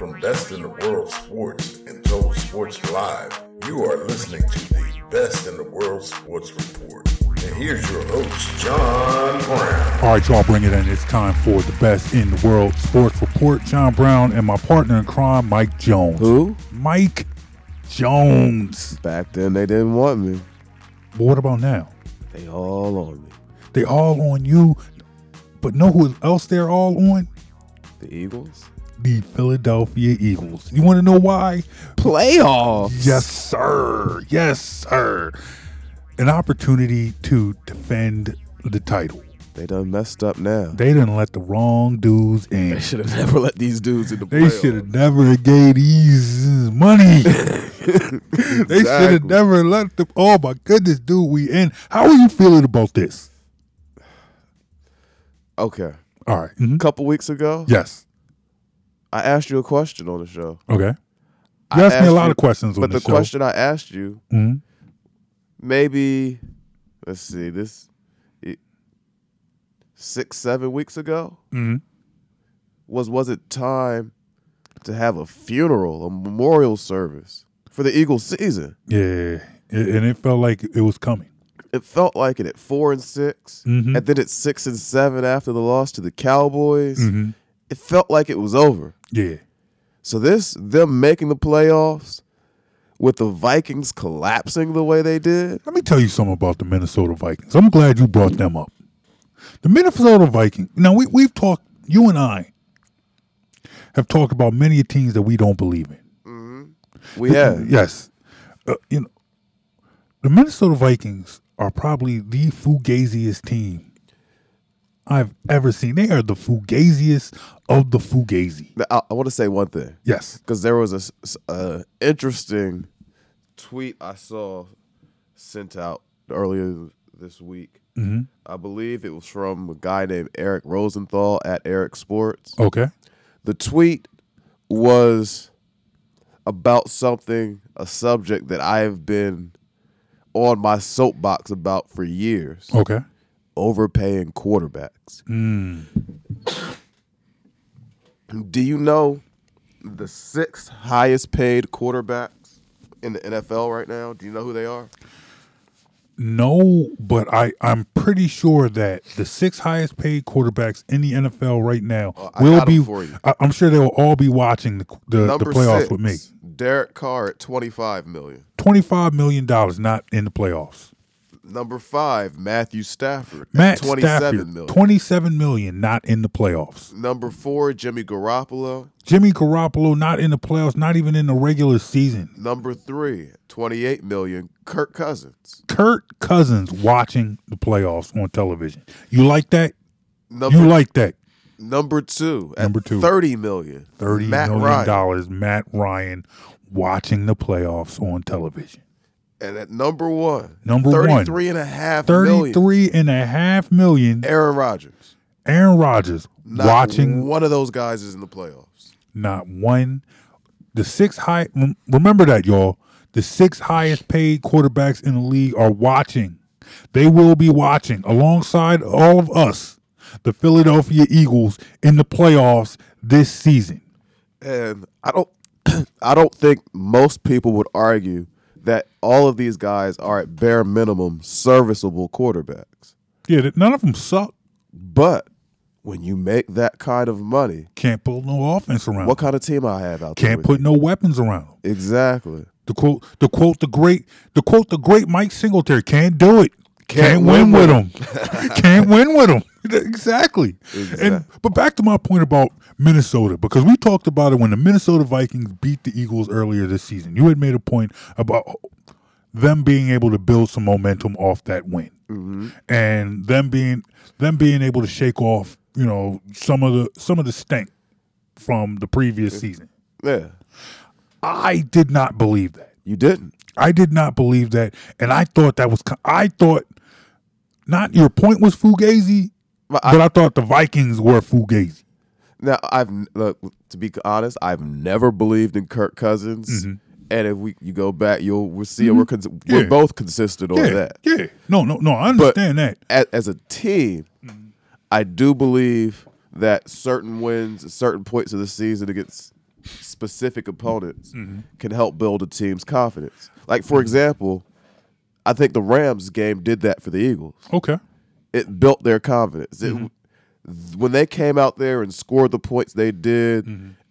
From Best in the World Sports and Total Sports Live, you are listening to the Best in the World Sports Report. And here's your host, John Brown. All right, y'all, bring it in. It's time for the best in the world sports report. John Brown and my partner in crime, Mike Jones. Who? Mike Jones. Back then they didn't want me. But what about now? They all on me. They all on you, but know who else they're all on? The Eagles? The Philadelphia Eagles. You want to know why? Playoffs. Yes, sir. Yes, sir. An opportunity to defend the title. They done messed up now. They didn't let the wrong dudes in. They should have never let these dudes in the playoffs. They should have never gave these money. they should have never let them. Oh my goodness, dude, we in. How are you feeling about this? Okay. All right. A mhm. couple weeks ago, Yes. I asked you a question on the show. Okay. I You asked me a lot you- of questions on But the, the question I asked you, Mhm. maybe, let's see, this it, six, seven weeks ago, Mhm. was was it time to have a funeral, a memorial service for the Eagles season? Yeah, and and it felt like it was coming. It felt like it at four and 6 Mhm. and then at six and seven after the loss to the Cowboys. Mhm. It felt like it was over. Yeah. So this them making the playoffs with the Vikings collapsing the way they did. Let me tell you something about the Minnesota Vikings. I'm glad you brought them up. The Minnesota Vikings. Now we we've talked. You and I have talked about many teams that we don't believe in. We had Yes. Uh, you know, the Minnesota Vikings are probably the fugaziest team I've ever seen. They are the fugaziest of the fugazi. I, I want to say one thing Yes. because there was a interesting tweet I saw sent out earlier this week. hmm I believe it was from a guy named Eric Rosenthal at Eric Sports. Okay. The tweet was about something, a subject that I have been on my soapbox about for years Okay. Overpaying quarterbacks. Mm. Do you know the six highest paid quarterbacks in the NFL right now? Do you know who they are? No, but I, I'm pretty sure that the six highest paid quarterbacks in the NFL right now will be. for you. I, I'm sure they will all be watching the the, the playoffs six, with me. Derek Carr at 25 million. Twenty five million dollars not in the playoffs. Number five, Matthew Stafford Matt 27 Stafford, million. 27 million, not in the playoffs. Number four, Jimmy Garoppolo. Jimmy Garoppolo not in the playoffs, not even in the regular season. Number three, 28 million, Kirk Cousins. Kurt Cousins watching the playoffs on television. You like that? Number You like that? number two, Number two. 30 million, Thirty Matt million Ryan. dollars. Matt Ryan watching the playoffs on television. And at number one, Number one. 33 and a half million, 33 and a half million. Aaron Rodgers. Aaron Rodgers Not watching one of those guys is in the playoffs. not one. The six high. Remember that, y'all. The six highest paid quarterbacks in the league are watching. They will be watching alongside all of us, the Philadelphia Eagles, in the playoffs this season. And I don't I don't think most people would argue that all of these guys are at bare minimum serviceable quarterbacks. Yeah, none of them suck. But when you make that kind of money, Can't put no offense around. what kind of team I have out there? Can't put no weapons around. them. exactly. The quote, the quote, the great, the quote, the great Mike Singletary can't do it. Can't Can't, win, win with them. can't win with them. exactly. Exactly. And but back to my point about Minnesota because we talked about it when the Minnesota Vikings beat the Eagles earlier this season. You had made a point about them being able to build some momentum off that win, mm-hmm. and them being them being able to shake off, you know, some of the some of the stink from the previous season. Yeah. I did not believe that. You didn't. I did not believe that, and I thought that was. I thought not your point was fugazi, But I- but I thought the Vikings were fugazi. Now I've look to be honest, I've never believed in Kirk Cousins. Mm-hmm. And if we you go back, you'll we'll see we're mm-hmm. cons- we're both consistent on Yeah, that. yeah. No, no, no. I understand that. As, as a team, mm-hmm. I do believe that certain wins, at certain points of the season against specific opponents Mm-hmm. can help build a team's confidence. Like for example, I think the Rams game did that for the Eagles. Okay. It built their confidence. Mm-hmm. It, when they came out there and scored the points they did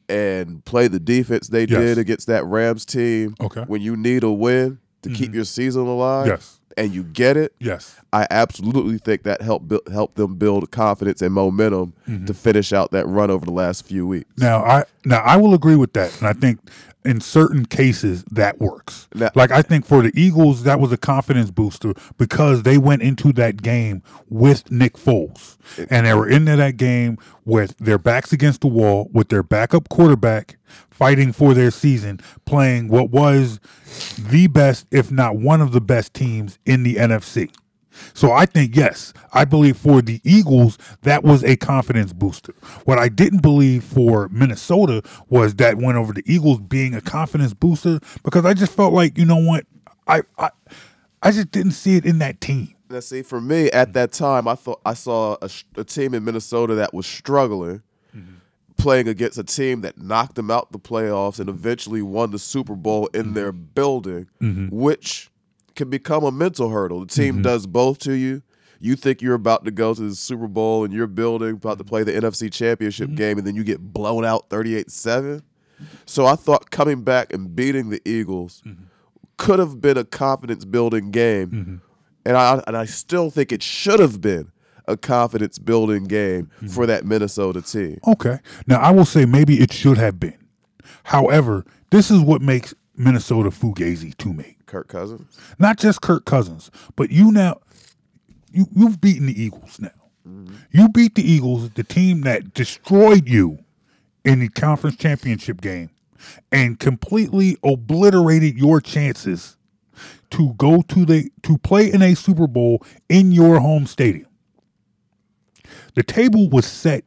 and played the defense they Mm-hmm. Yes. did against that Rams team, Okay. Mm-hmm. when you need a win to keep your season alive, Yes. and you get it, Yes. I absolutely think that helped build, help them build confidence and momentum to finish out that run over the last few weeks. Now I now I will agree with that, and I think in certain cases that works. Now- like I think for the Eagles, that was a confidence booster because they went into that game with Nick Foles, and they were into that game with their backs against the wall, with their backup quarterback fighting for their season, playing what was the best, if not one of the best teams in the NFC. So I think yes, I believe for the Eagles that was a confidence booster. What I didn't believe for Minnesota was that went over the Eagles being a confidence booster because I just felt like you know what I I, I just didn't see it in that team. Now, see, for me at mm-hmm. that time, I thought I saw a, a team in Minnesota that was struggling, mm-hmm. playing against a team that knocked them out the playoffs and eventually won the Super Bowl in mm-hmm. their building, which can become a mental hurdle. The team mm-hmm. does both to you. You think you're about to go to the Super Bowl and you're building, about to mm-hmm. play the NFC Championship mm-hmm. game, and then you get blown out 38 7. So I thought coming back and beating the Eagles could have been a confidence building game. And I and I still think it should have been a confidence building game for that Minnesota team. Okay. Now I will say maybe it should have been. However, this is what makes Minnesota fugazi to me. Kirk Cousins. Not just Kirk Cousins, but you now you you've beaten the Eagles now. Mm-hmm. You beat the Eagles, the team that destroyed you in the conference championship game and completely obliterated your chances to go to the to play in a Super Bowl in your home stadium. The table was set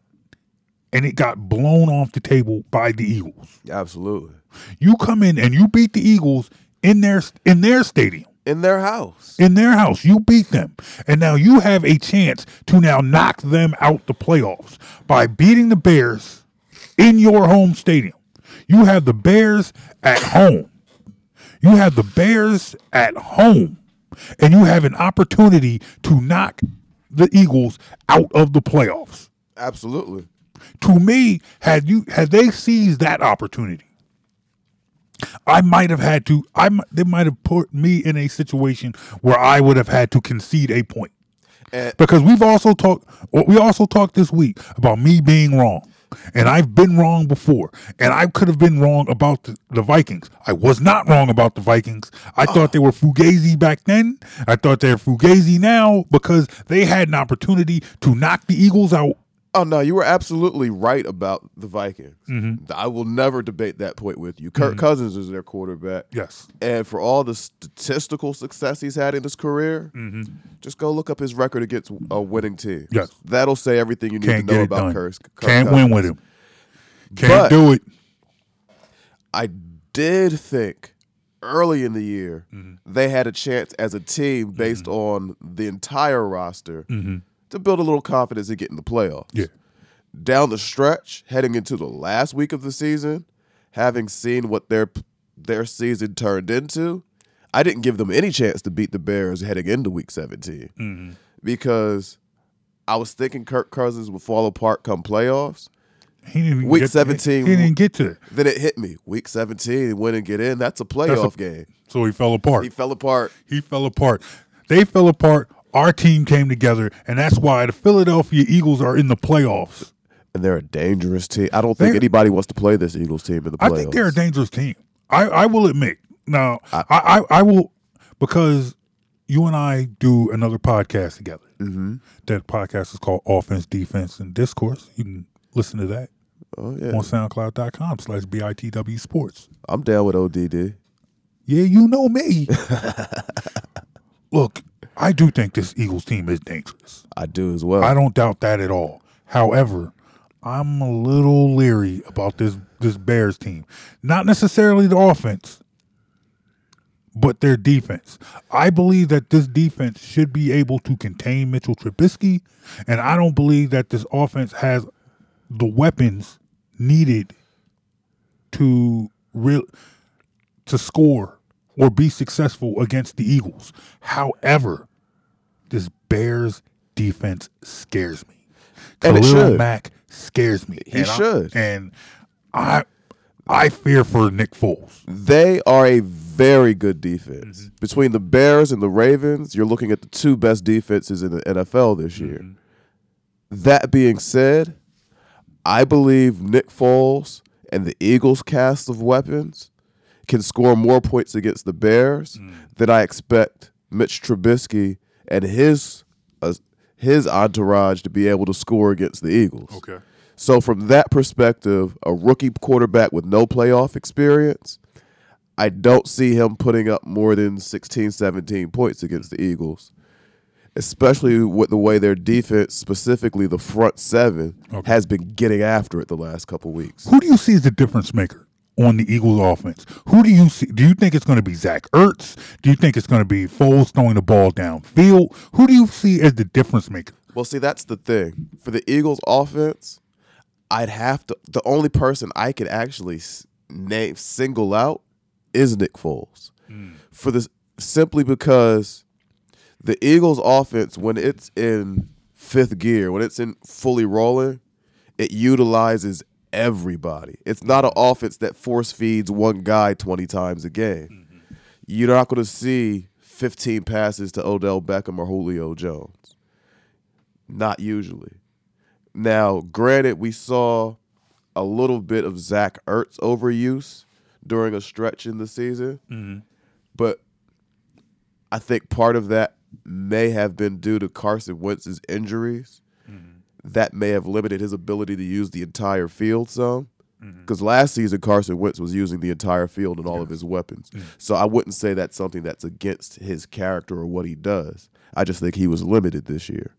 and it got blown off the table by the Eagles. Absolutely. You come in and you beat the Eagles in their in their stadium In their house. in their house. You beat them. And now you have a chance to now knock them out the playoffs by beating the Bears in your home stadium. You have the Bears at home. You have the Bears at home. And you have an opportunity to knock the Eagles out of the playoffs. Absolutely. To me, had you had they seized that opportunity, I might have had to. I they might have put me in a situation where I would have had to concede a point. And Because we've also talked. We also talked this week about me being wrong, and I've been wrong before, and I could have been wrong about the, the Vikings. I was not wrong about the Vikings. I thought they were fugazi back then. I thought they're fugazi now because they had an opportunity to knock the Eagles out. Oh no, you were absolutely right about the Vikings. Mm-hmm. I will never debate that point with you. Kirk Cousins is their quarterback. Yes. And for all the statistical success he's had in his career, just go look up his record against a winning team. Mm-hmm. Yes. That'll say everything you need Can't to know about done. Kirk. Kirk Can't Cousins. win with him. Can't But- do it. I did think early in the year Mm-hmm. they had a chance as a team based on the entire roster Mm-hmm. To build a little confidence and get in the playoffs. Yeah. Down the stretch, heading into the last week of the season, having seen what their their season turned into, I didn't give them any chance to beat the Bears heading into week 17 Mm-hmm. because I was thinking Kirk Cousins would fall apart come playoffs. He didn't even Week get, 17 He, didn't get to it, Then it hit me. Week 17, win and get in. That's a playoff game. so he fell apart. He fell apart. He fell apart. They fell apart. Our team came together, and that's why the Philadelphia Eagles are in the playoffs. And they're a dangerous team. I don't think They're- anybody wants to play this Eagles team in the playoffs. I think they're a dangerous team. I, I will admit. Now, I, I, I will because you and I do another podcast together. Mm-hmm. That podcast is called Offense, Defense, and Discourse. You can listen to that oh, yeah. on SoundCloud.com slash BITW Sports. I'm down with ODD. Yeah, you know me. Look, I do think this Eagles team is dangerous. I do as well. I don't doubt that at all. However, I'm a little leery about this this Bears team. Not necessarily the offense, but their defense. I believe that this defense should be able to contain Mitchell Trubisky, and I don't believe that this offense has the weapons needed to real to score or be successful against the Eagles. However, this Bears defense scares me. And it Khalil should. Mack scares me. He And I- should. and I I fear for Nick Foles. They are a very good defense. Mm-hmm. Between the Bears and the Ravens, you're looking at the two best defenses in the NFL this year. Mm-hmm. That being said, I believe Nick Foles and the Eagles' cast of weapons can score more points against the Bears Mm. than I expect Mitch Trubisky and his uh, his entourage to be able to score against the Eagles. Okay. So from that perspective, a rookie quarterback with no playoff experience, I don't see him putting up more than 16, 17 points against the Eagles. Especially with the way their defense, specifically the front seven, Okay. has been getting after it the last couple weeks. Who do you see as the difference maker on the Eagles offense? Who do you see? Do you think it's going to be Zach Ertz? Do you think it's going to be Foles throwing the ball downfield? Who do you see as the difference maker? Well, see, that's the thing. For the Eagles offense, I'd have to the only person I could actually name single out is Nick Foles. Hmm. For this simply because the Eagles offense when it's in fifth gear, when it's in fully rolling, it utilizes everybody. It's not an offense that force feeds one guy 20 times a game. Mm-hmm. You're not going to see 15 passes to Odell Beckham or Julio Jones. Not usually. Now, granted, we saw a little bit of Zach Ertz overuse during a stretch in the season, mm-hmm. but I think part of that may have been due to Carson Wentz's injuries. That may have limited his ability to use the entire field some. Mm-hmm. Because last season, Carson Wentz was using the entire field and all of his weapons. Mm. So I wouldn't say that's something that's against his character or what he does. I just think he was limited this year.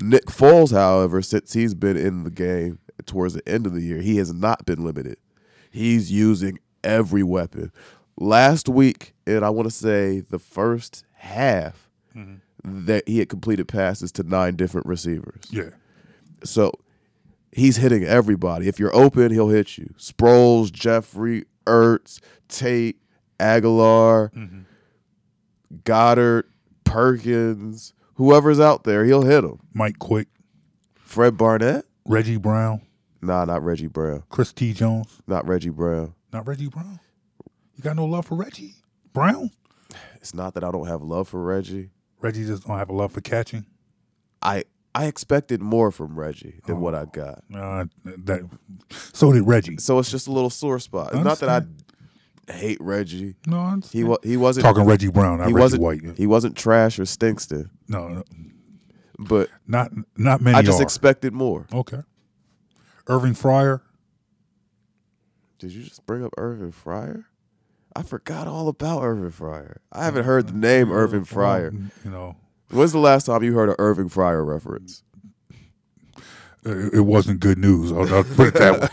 Nick Foles, however, since he's been in the game towards the end of the year, he has not been limited. He's using every weapon. Last week, and I want to say the first half, mm-hmm. that he had completed passes to nine different receivers. Yeah. So he's hitting everybody. If you're open, he'll hit you. Sproles, Jeffery, Ertz, Tate, Agholor, Goedert, Perkins, whoever's out there, he'll hit them. Mike Quick, Fred Barnett? Reggie Brown, Nah, not Reggie Brown. Chris T. Jones. Not Reggie Brown. Not Reggie Brown. You got no love for Reggie Brown? It's not that I don't have love for Reggie. Reggie just don't have a love for catching. I I expected more from Reggie than what I got. Uh, that so did Reggie. So it's just a little sore spot. It's not that I hate Reggie. No, I He wa- he wasn't talking Reggie Brown, not he wasn't White. he wasn't trash or Stinkston, No, no, but not not many. I just are. expected more. okay. Irving Fryar. Did you just bring up Irving Fryar? I forgot all about Irving Fryar. I haven't heard the name Irving Fryar. Well, you know, When's the last time you heard an Irving Fryar reference? it, wasn't good news. I'll, I'll put it that way.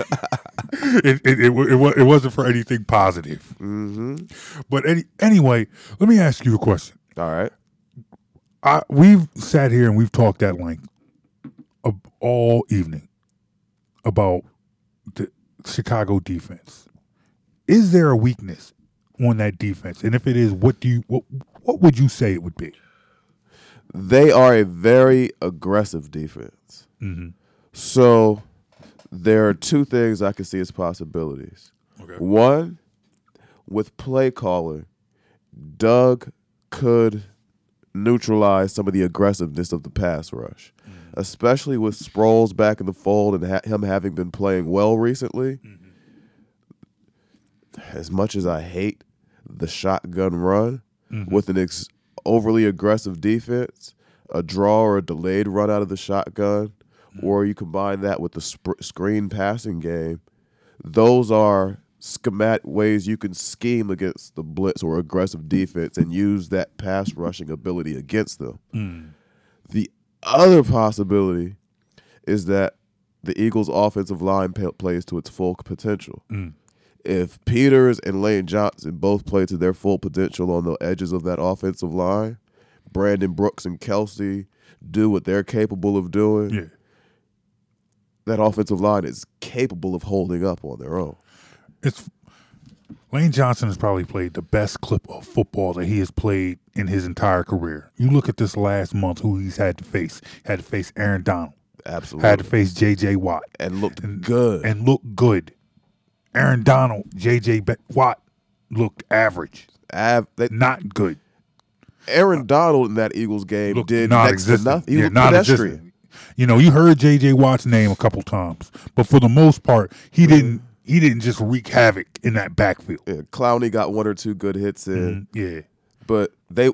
it, it, it, it, it wasn't for anything positive. Mm-hmm. But any, anyway, let me ask you a question. All right. I, we've sat here and we've talked at length of all evening about the Chicago defense. Is there a weakness on that defense? And if it is, what do you what what would you say it would be? They are a very aggressive defense. Mm-hmm. So there are two things I can see as possibilities. Okay. One, with play calling, Doug could neutralize some of the aggressiveness of the pass rush, mm-hmm. especially with Sproles back in the fold and ha- him having been playing well recently. Mm-hmm. As much as I hate the shotgun run mm-hmm. with an ex- overly aggressive defense, a draw or a delayed run out of the shotgun, mm-hmm. or you combine that with the sp- screen passing game, those are schematic ways you can scheme against the blitz or aggressive defense and use that pass rushing ability against them. Mm. The other possibility is that the Eagles' offensive line pa- plays to its full potential. Mm. If Peters and Lane Johnson both play to their full potential on the edges of that offensive line, Brandon Brooks and Kelce do what they're capable of doing, Yeah. that offensive line is capable of holding up on their own. it's Lane Johnson has probably played the best clip of football that he has played in his entire career. You look at this last month, who he's had to face. Had to face Aaron Donald. Absolutely. Had to face J.J. Watt and looked good. and looked good. Aaron Donald, J.J. Watt looked average, Av- they- not good. Aaron Donald in that Eagles game Looked did not next to nothing. He Yeah, not pedestrian. You know, you heard J.J. Watt's name a couple times, but for the most part, he didn't. He didn't just wreak havoc in that backfield. Yeah, Clowney got one or two good hits in, Yeah. but they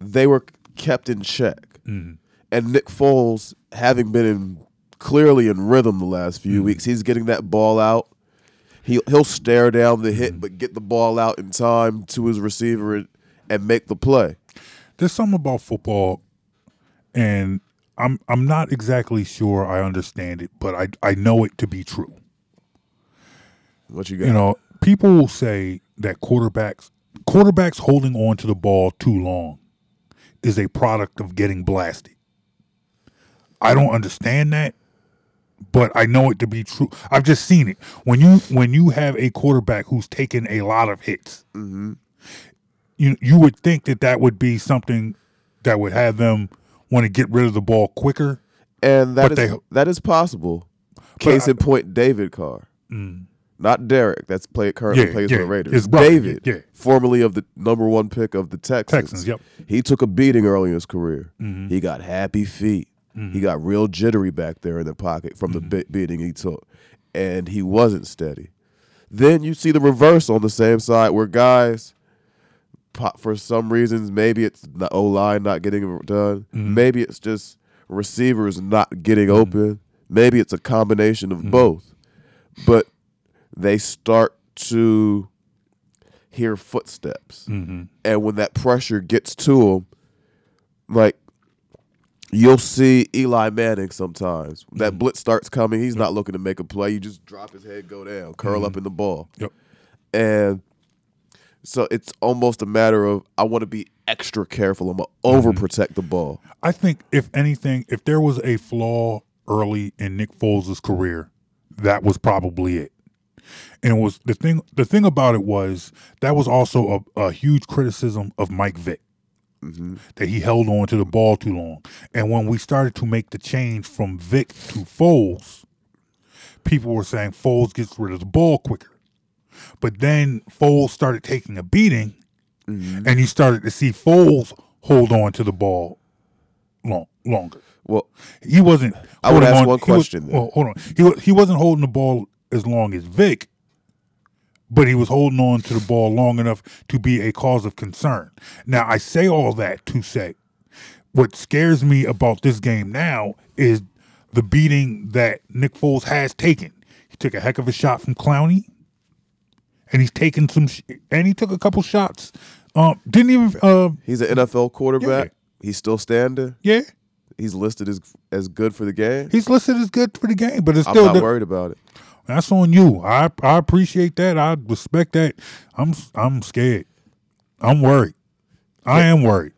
they were kept in check. Mm-hmm. And Nick Foles, having been in clearly in rhythm the last few Mm-hmm. weeks, he's getting that ball out. He he'll stare down the hit, mm. but get the ball out in time to his receiver and, and make the play. there's something about football and I'm I'm not exactly sure I understand it, but I I know it to be true. What you got? You know, people will say that quarterbacks quarterbacks holding on to the ball too long is a product of getting blasted. I don't understand that, but I know it to be true. I've just seen it. When you when you have a quarterback who's taken a lot of hits, you you would think that that would be something that would have them want to get rid of the ball quicker. and that they- that is possible. Case I- in point, David Carr. Not Derek, that's play currently Yeah, plays yeah, for the Raiders. brother, David, yeah, formerly of the number one pick of the Texans. Texans, yep. Mm-hmm. He took a beating early in his career. He got happy feet. He got real jittery back there in the pocket from the Mm-hmm. be- beating he took, and he wasn't steady. Then you see the reverse on the same side where guys, for some reasons, maybe it's the O line not getting done. Mm-hmm. Maybe it's just receivers not getting open. Maybe it's a combination Mm-hmm. of both. But they start to hear footsteps. Mm-hmm. And when that pressure gets to them, like you'll see Eli Manning sometimes. Mm-hmm. That blitz starts coming. He's not looking to make a play. You just drop his head, go down, curl Mm-hmm. up in the ball. Yep. And so it's almost a matter of I want to be extra careful. I'm going Mm-hmm. to overprotect the ball. I think if anything, if there was a flaw early in Nick Foles' career, that was probably it. And it was the thing. The thing about it was that was also a, a huge criticism of Mike Vick Mm-hmm. that he held on to the ball too long. And when we started to make the change from Vick to Foles, people were saying Foles gets rid of the ball quicker. But then Foles started taking a beating, mm-hmm. and you started to see Foles hold on to the ball long, longer. Well, He wasn't. I would ask on- one was- question then. well, hold on. He he wasn't holding the ball as long as Vick, but he was holding on to the ball long enough to be a cause of concern. Now I say all that to say, what scares me about this game now is the beating that Nick Foles has taken. He took a heck of a shot from Clowney, and he's taken some, sh- and he took a couple shots. Um, didn't even. Uh, he's an NFL quarterback. Yeah. He's still standing. yeah, He's listed as as good for the game. he's listed as good for the game, but it's I'm still not the- worried about it. That's on you. I I appreciate that. I respect that. I'm I'm scared. I'm worried. I am worried.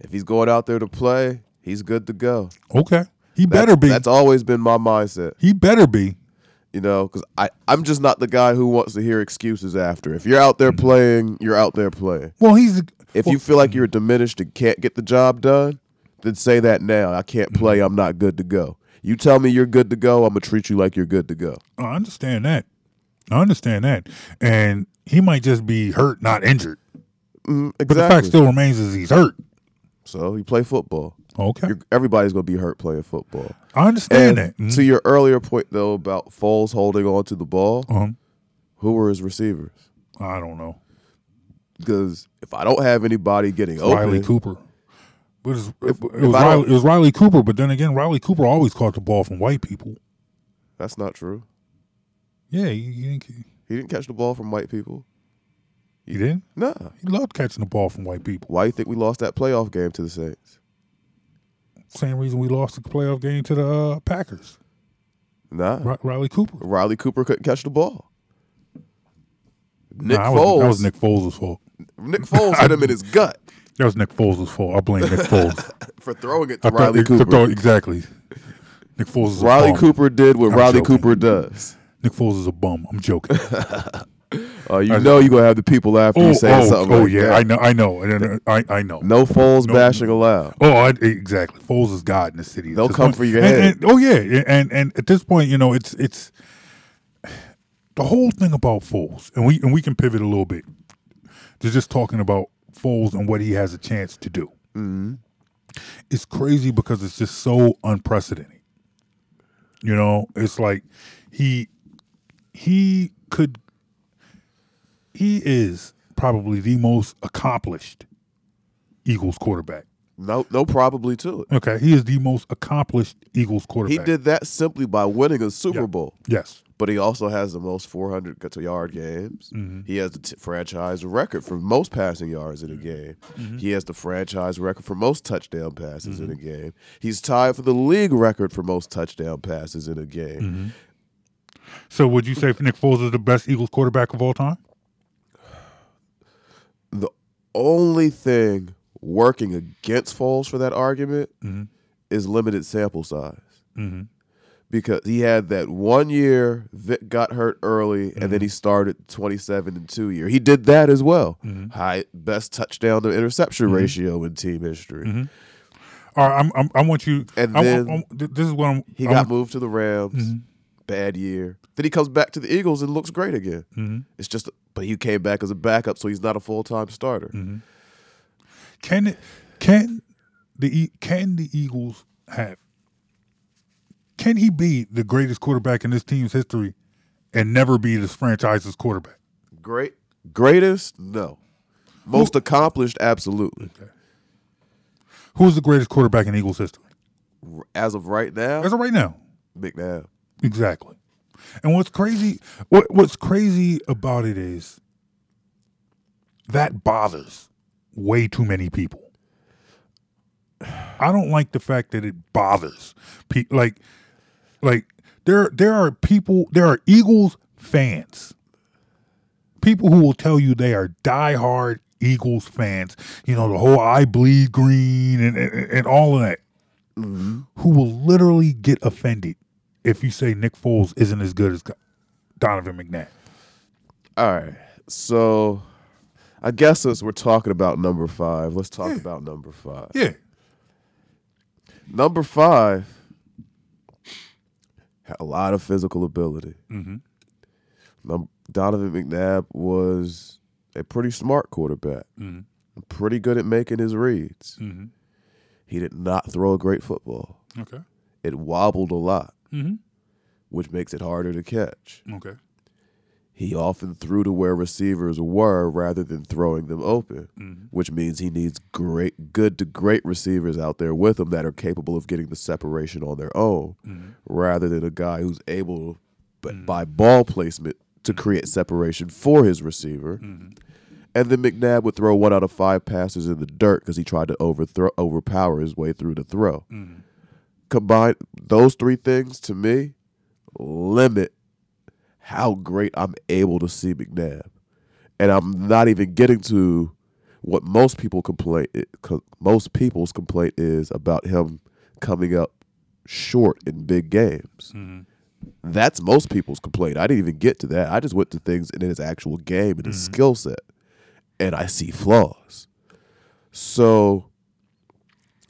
If he's going out there to play, he's good to go. Okay. He That's- better be. That's always been my mindset. he better be. you know, because I I'm just not the guy who wants to hear excuses after. If you're out there mm-hmm. playing, you're out there playing. Well, he's If well, you feel like you're diminished and can't get the job done, then say that now. I can't mm-hmm. play. I'm not good to go. You tell me you're good to go, I'm gonna treat you like you're good to go. I understand that. I understand that. And he might just be hurt, not injured. Mm, But the fact still remains is he's hurt. so you play football. Okay. You're, everybody's gonna be hurt playing football. I understand And that. Mhm. to your earlier point though about Foles holding on to the ball, Um, who were his receivers? I don't know. Because if I don't have anybody getting open, Riley Cooper. It, If- it was Riley, it was Riley Cooper, but then again, Riley Cooper always caught the ball from white people. that's not true. Yeah, he, he, didn't- He didn't catch the ball from white people. he didn't. Nah. He loved catching the ball from white people. Why do you think we lost that playoff game to the Saints? Same reason we lost the playoff game to the uh, Packers. Nah. Ri- Riley Cooper. Riley Cooper couldn't catch the ball. Nick Nah, Foles. was, that was Nick Foles' fault. Nick Foles hit him in his gut That was Nick Foles' fault. I blame Nick Foles. for throwing it to I thought- Riley to Cooper. throw- exactly. Nick Foles is a Riley bum. Cooper did what I'm Riley joking. Cooper does. Nick Foles is a bum. I'm joking. Uh, you know you're gonna have the people after oh, you say oh, something. oh like yeah, that. I know, I know, and I I know. No Foles No. bashing allowed. Oh, I, exactly. Foles is God in the city. They'll come point- for your and- head. and- oh yeah, and and at this point, you know, it's it's the whole thing about Foles, and we and we can pivot a little bit to just talking about Foles and what he has a chance to do. Mm-hmm. It's crazy because it's just so unprecedented. You know, it's like he he could he is probably the most accomplished Eagles quarterback. No, no, probably to it. Okay, he is the most accomplished Eagles quarterback. He did that simply by winning a Super Yeah. Bowl. Yes. But he also has the most 400 yard games. Mm-hmm. He has the t- franchise record for most passing yards in a game. Mm-hmm. He has the franchise record for most touchdown passes in a game. He's tied for the league record for most touchdown passes in a game. Mm-hmm. So would you say Nick Foles is the best Eagles quarterback of all time? The only thing working against Foles for that argument Mm-hmm. is limited sample size. Because he had that one year, Vick got hurt early, and Mm-hmm. then he started 27 and 2 year. He did that as well. Mm-hmm. High best touchdown to interception ratio in team history. All right, I'm, I'm, I want you. And I, then I, I, this is what I'm. He I got want- moved to the Rams. Mm-hmm. Bad year. Then he comes back to the Eagles and looks great again. Mm-hmm. It's just, but he came back as a backup, so he's not a full time starter. Mm-hmm. Can it? Can the can the Eagles have? Can he be the greatest quarterback in this team's history, and never be this franchise's quarterback? Great, greatest, no. Most accomplished, absolutely. Who is the greatest quarterback in Eagles history As of right now, as of right now? McNabb. Exactly. And what's crazy what what's crazy about it is that bothers way too many people. I don't like the fact that it bothers people. like like there there are people there are Eagles fans. People who will tell you they are diehard Eagles fans. You know, the whole I bleed green and, and, and all of that. Mm-hmm. Who will literally get offended if you say Nick Foles isn't as good as Donovan McNabb. All right. So I guess since we're talking about number five, let's talk about number five. Yeah. Number five a lot of physical ability. Mm-hmm. Donovan McNabb was a pretty smart quarterback, Mm-hmm. pretty good at making his reads. Mm-hmm. He did not throw a great football. Okay. It wobbled a lot, Mm-hmm. which makes it harder to catch. Okay. He often threw to where receivers were rather than throwing them open, Mm-hmm. which means he needs great, good to great receivers out there with him that are capable of getting the separation on their own, Mm-hmm. rather than a guy who's able, but by ball placement, to create separation for his receiver. Mm-hmm. And then McNabb would throw one out of five passes in the dirt because he tried to overthrow, overpower his way through the throw. Mm-hmm. Combine those three things to me, limit how great I'm able to see McNabb. And I'm not even getting to what most people complain most people's complaint is about him coming up short in big games. Mm-hmm. That's most people's complaint. I didn't even get to that. I just went to things in his actual game and his mm-hmm. skill set. And I see flaws. So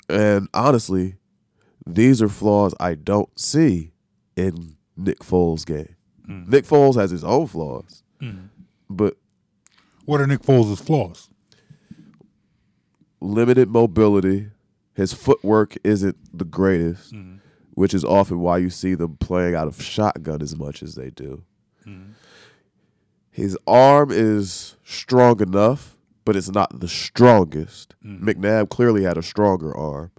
and honestly, these are flaws I don't see in Nick Foles' game. Mm-hmm. Nick Foles has his own flaws, mm-hmm. but What are Nick Foles' flaws? limited mobility. His footwork isn't the greatest, mm-hmm. which is often why you see them playing out of shotgun as much as they do. His arm is strong enough, but it's not the strongest. McNabb clearly had a stronger arm.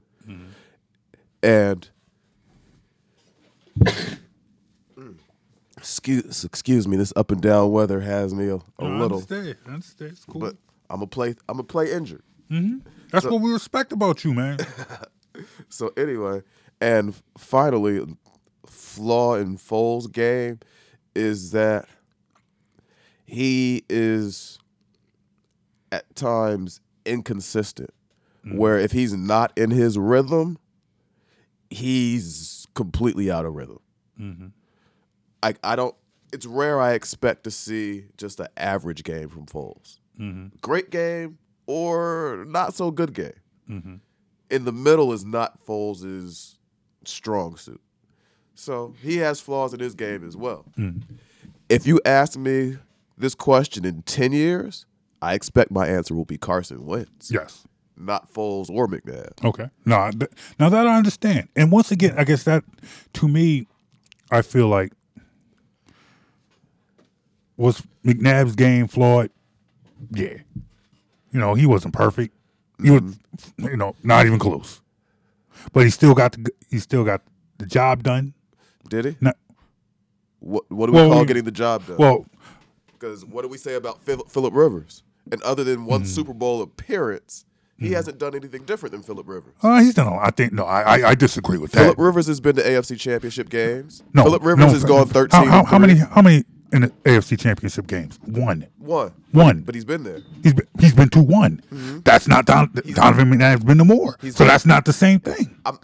And excuse excuse me, this up and down weather has me a, a I little understand. I understand. It's cool. but I'm gonna play I'm gonna play injured. Mm-hmm. That's what we respect about you, man. So anyway, and finally, flaw in Foles' game is that he is at times inconsistent. Mm-hmm. Where if he's not in his rhythm, he's completely out of rhythm. Mm-hmm. I I don't it's rare I expect to see just an average game from Foles. Mm-hmm. Great game or not so good game. Mm-hmm. In the middle is not Foles' strong suit. So he has flaws in his game as well. Mm-hmm. If you ask me this question in 10 years, I expect my answer will be Carson Wentz, Yes. not Foles or McNabb. Okay. Now, th- now that I understand, and once again, I guess that to me, I feel like was McNabb's game flawed. Yeah, you know he wasn't perfect. He was, you know, not even close. But he still got the he still got the job done. Did he? Not, What, what do we Well, call getting the job done? well, Because what do we say about Philip Rivers? And other than Mm-hmm. one Super Bowl appearance, he hasn't done anything different than Philip Rivers. uh, he's done. A lot. I think no, I I, I disagree with that. Philip Rivers has been to AFC Championship games. no, Philip Rivers no, has gone thirteen. How, and how many? How many in the AFC Championship games? One. One. One. But he's been there. He's been, he's been two one. That's not Don, Donovan McNabb's been to more. Mm-hmm. So been- that's not the same thing. I'm,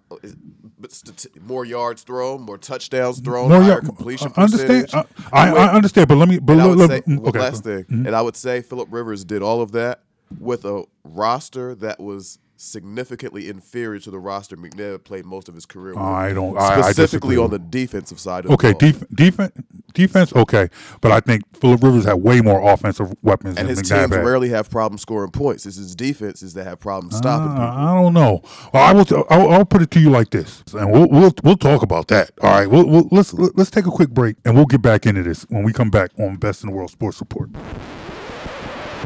but stati- more yards thrown, more touchdowns thrown, More higher yard- completion I understand. percentage. I, I, I understand, but let me. But and I let, would let- say mm, one okay. last thing, and I would say Philip Rivers did all of that with a roster that was significantly inferior to the roster McNabb played most of his career. with. I don't. I, I specifically on the defensive side of Okay, the def, defense, defense, okay, but I think Philip Rivers had way more offensive weapons and than his McNabb teams had. rarely have problems scoring points. It's his defenses that have problems stopping people. Uh, I don't know. Well, I will. T- I'll, I'll put it to you like this, and we'll we'll we'll talk about that. All right. We'll, we'll let's let's take a quick break, and we'll get back into this when we come back on Best in the World Sports Report.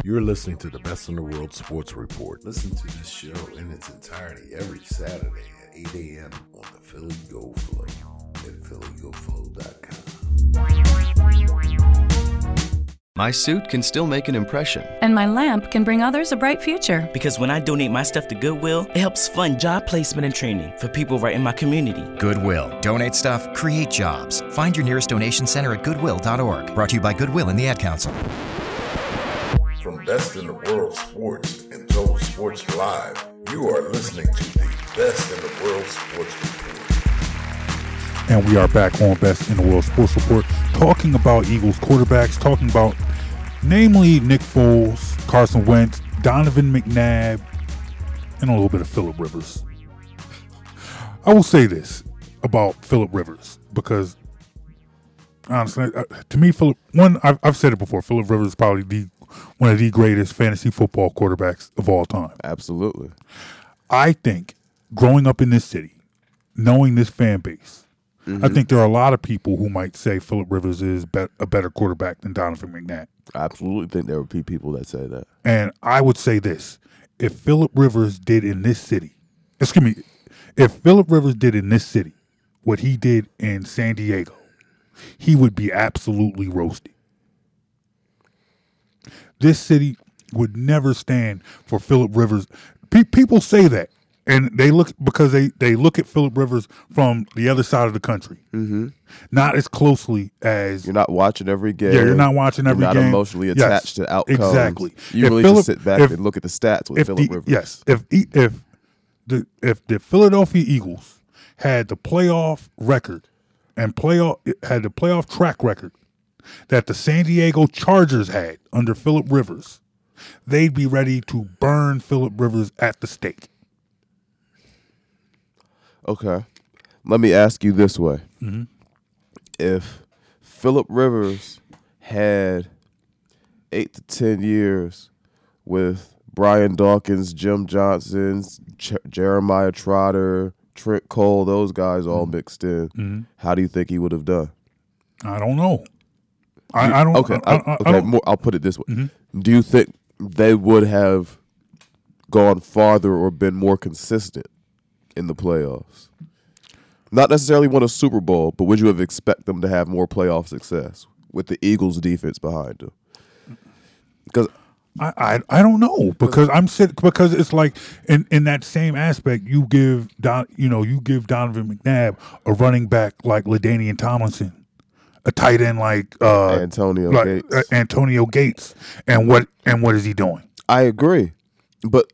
You're listening to the Best in the World Sports Report. Listen to this show in its entirety every Saturday at 8 a.m. on the Philly Go Flow at phillygoflow.com. My suit can still make an impression. And my lamp can bring others a bright future. Because when I donate my stuff to Goodwill, it helps fund job placement and training for people right in my community. Goodwill. Donate stuff, create jobs. Find your nearest donation center at goodwill.org. Brought to you by Goodwill and the Ad Council. Best in the World Sports and Total Sports Live, you are listening to the Best in the World Sports Report. And we are back on Best in the World Sports Report, talking about Eagles quarterbacks, talking about namely Nick Foles, Carson Wentz, Donovan McNabb, and a little bit of Philip Rivers. I will say this about Philip Rivers because honestly, uh, to me, Philip one I've, I've said it before. Philip Rivers is probably the one of the greatest fantasy football quarterbacks of all time. Absolutely. I think growing up in this city, knowing this fan base, I mm-hmm. think there are a lot of people who might say Philip Rivers is bet a better quarterback than Donovan McNabb. I absolutely think there would be people that say that. And I would say this: if Philip Rivers did in this city, excuse me, if Philip Rivers did in this city what he did in San Diego, he would be absolutely roasted. This city would never stand for Philip Rivers. Pe- people say that, and they look because they they look at Philip Rivers from the other side of the country, mm-hmm. not as closely as You're not watching every game. yeah, you're not watching every you're not game. emotionally Yes, attached to outcomes. Exactly. You If really just sit back if- and look at the stats with Philip Rivers. Yes. If if the if the Philadelphia Eagles had the playoff record and playoff had the playoff track record that the San Diego Chargers had under Philip Rivers, they'd be ready to burn Philip Rivers at the stake. Okay. Let me ask you this way. Mm-hmm. If Philip Rivers had eight to 10 years with Brian Dawkins, Jim Johnson's, Ch- Jeremiah Trotter, Trent Cole, those guys all Mm-hmm. mixed in, how do you think he would have done? I don't know. I, I don't. Okay, I, I, okay. don't- Mm-hmm. More, I'll put it this way: Do you think they would have gone farther or been more consistent in the playoffs? Not necessarily won a Super Bowl, but would you have expect them to have more playoff success with the Eagles' defense behind them? Because I, I I don't know because I'm sit because it's like in in that same aspect you give Don you know you give Donovan McNabb a running back like LaDainian Tomlinson, a tight end like uh, Antonio like, Gates. uh, Antonio Gates, and what and what is he doing? I agree, but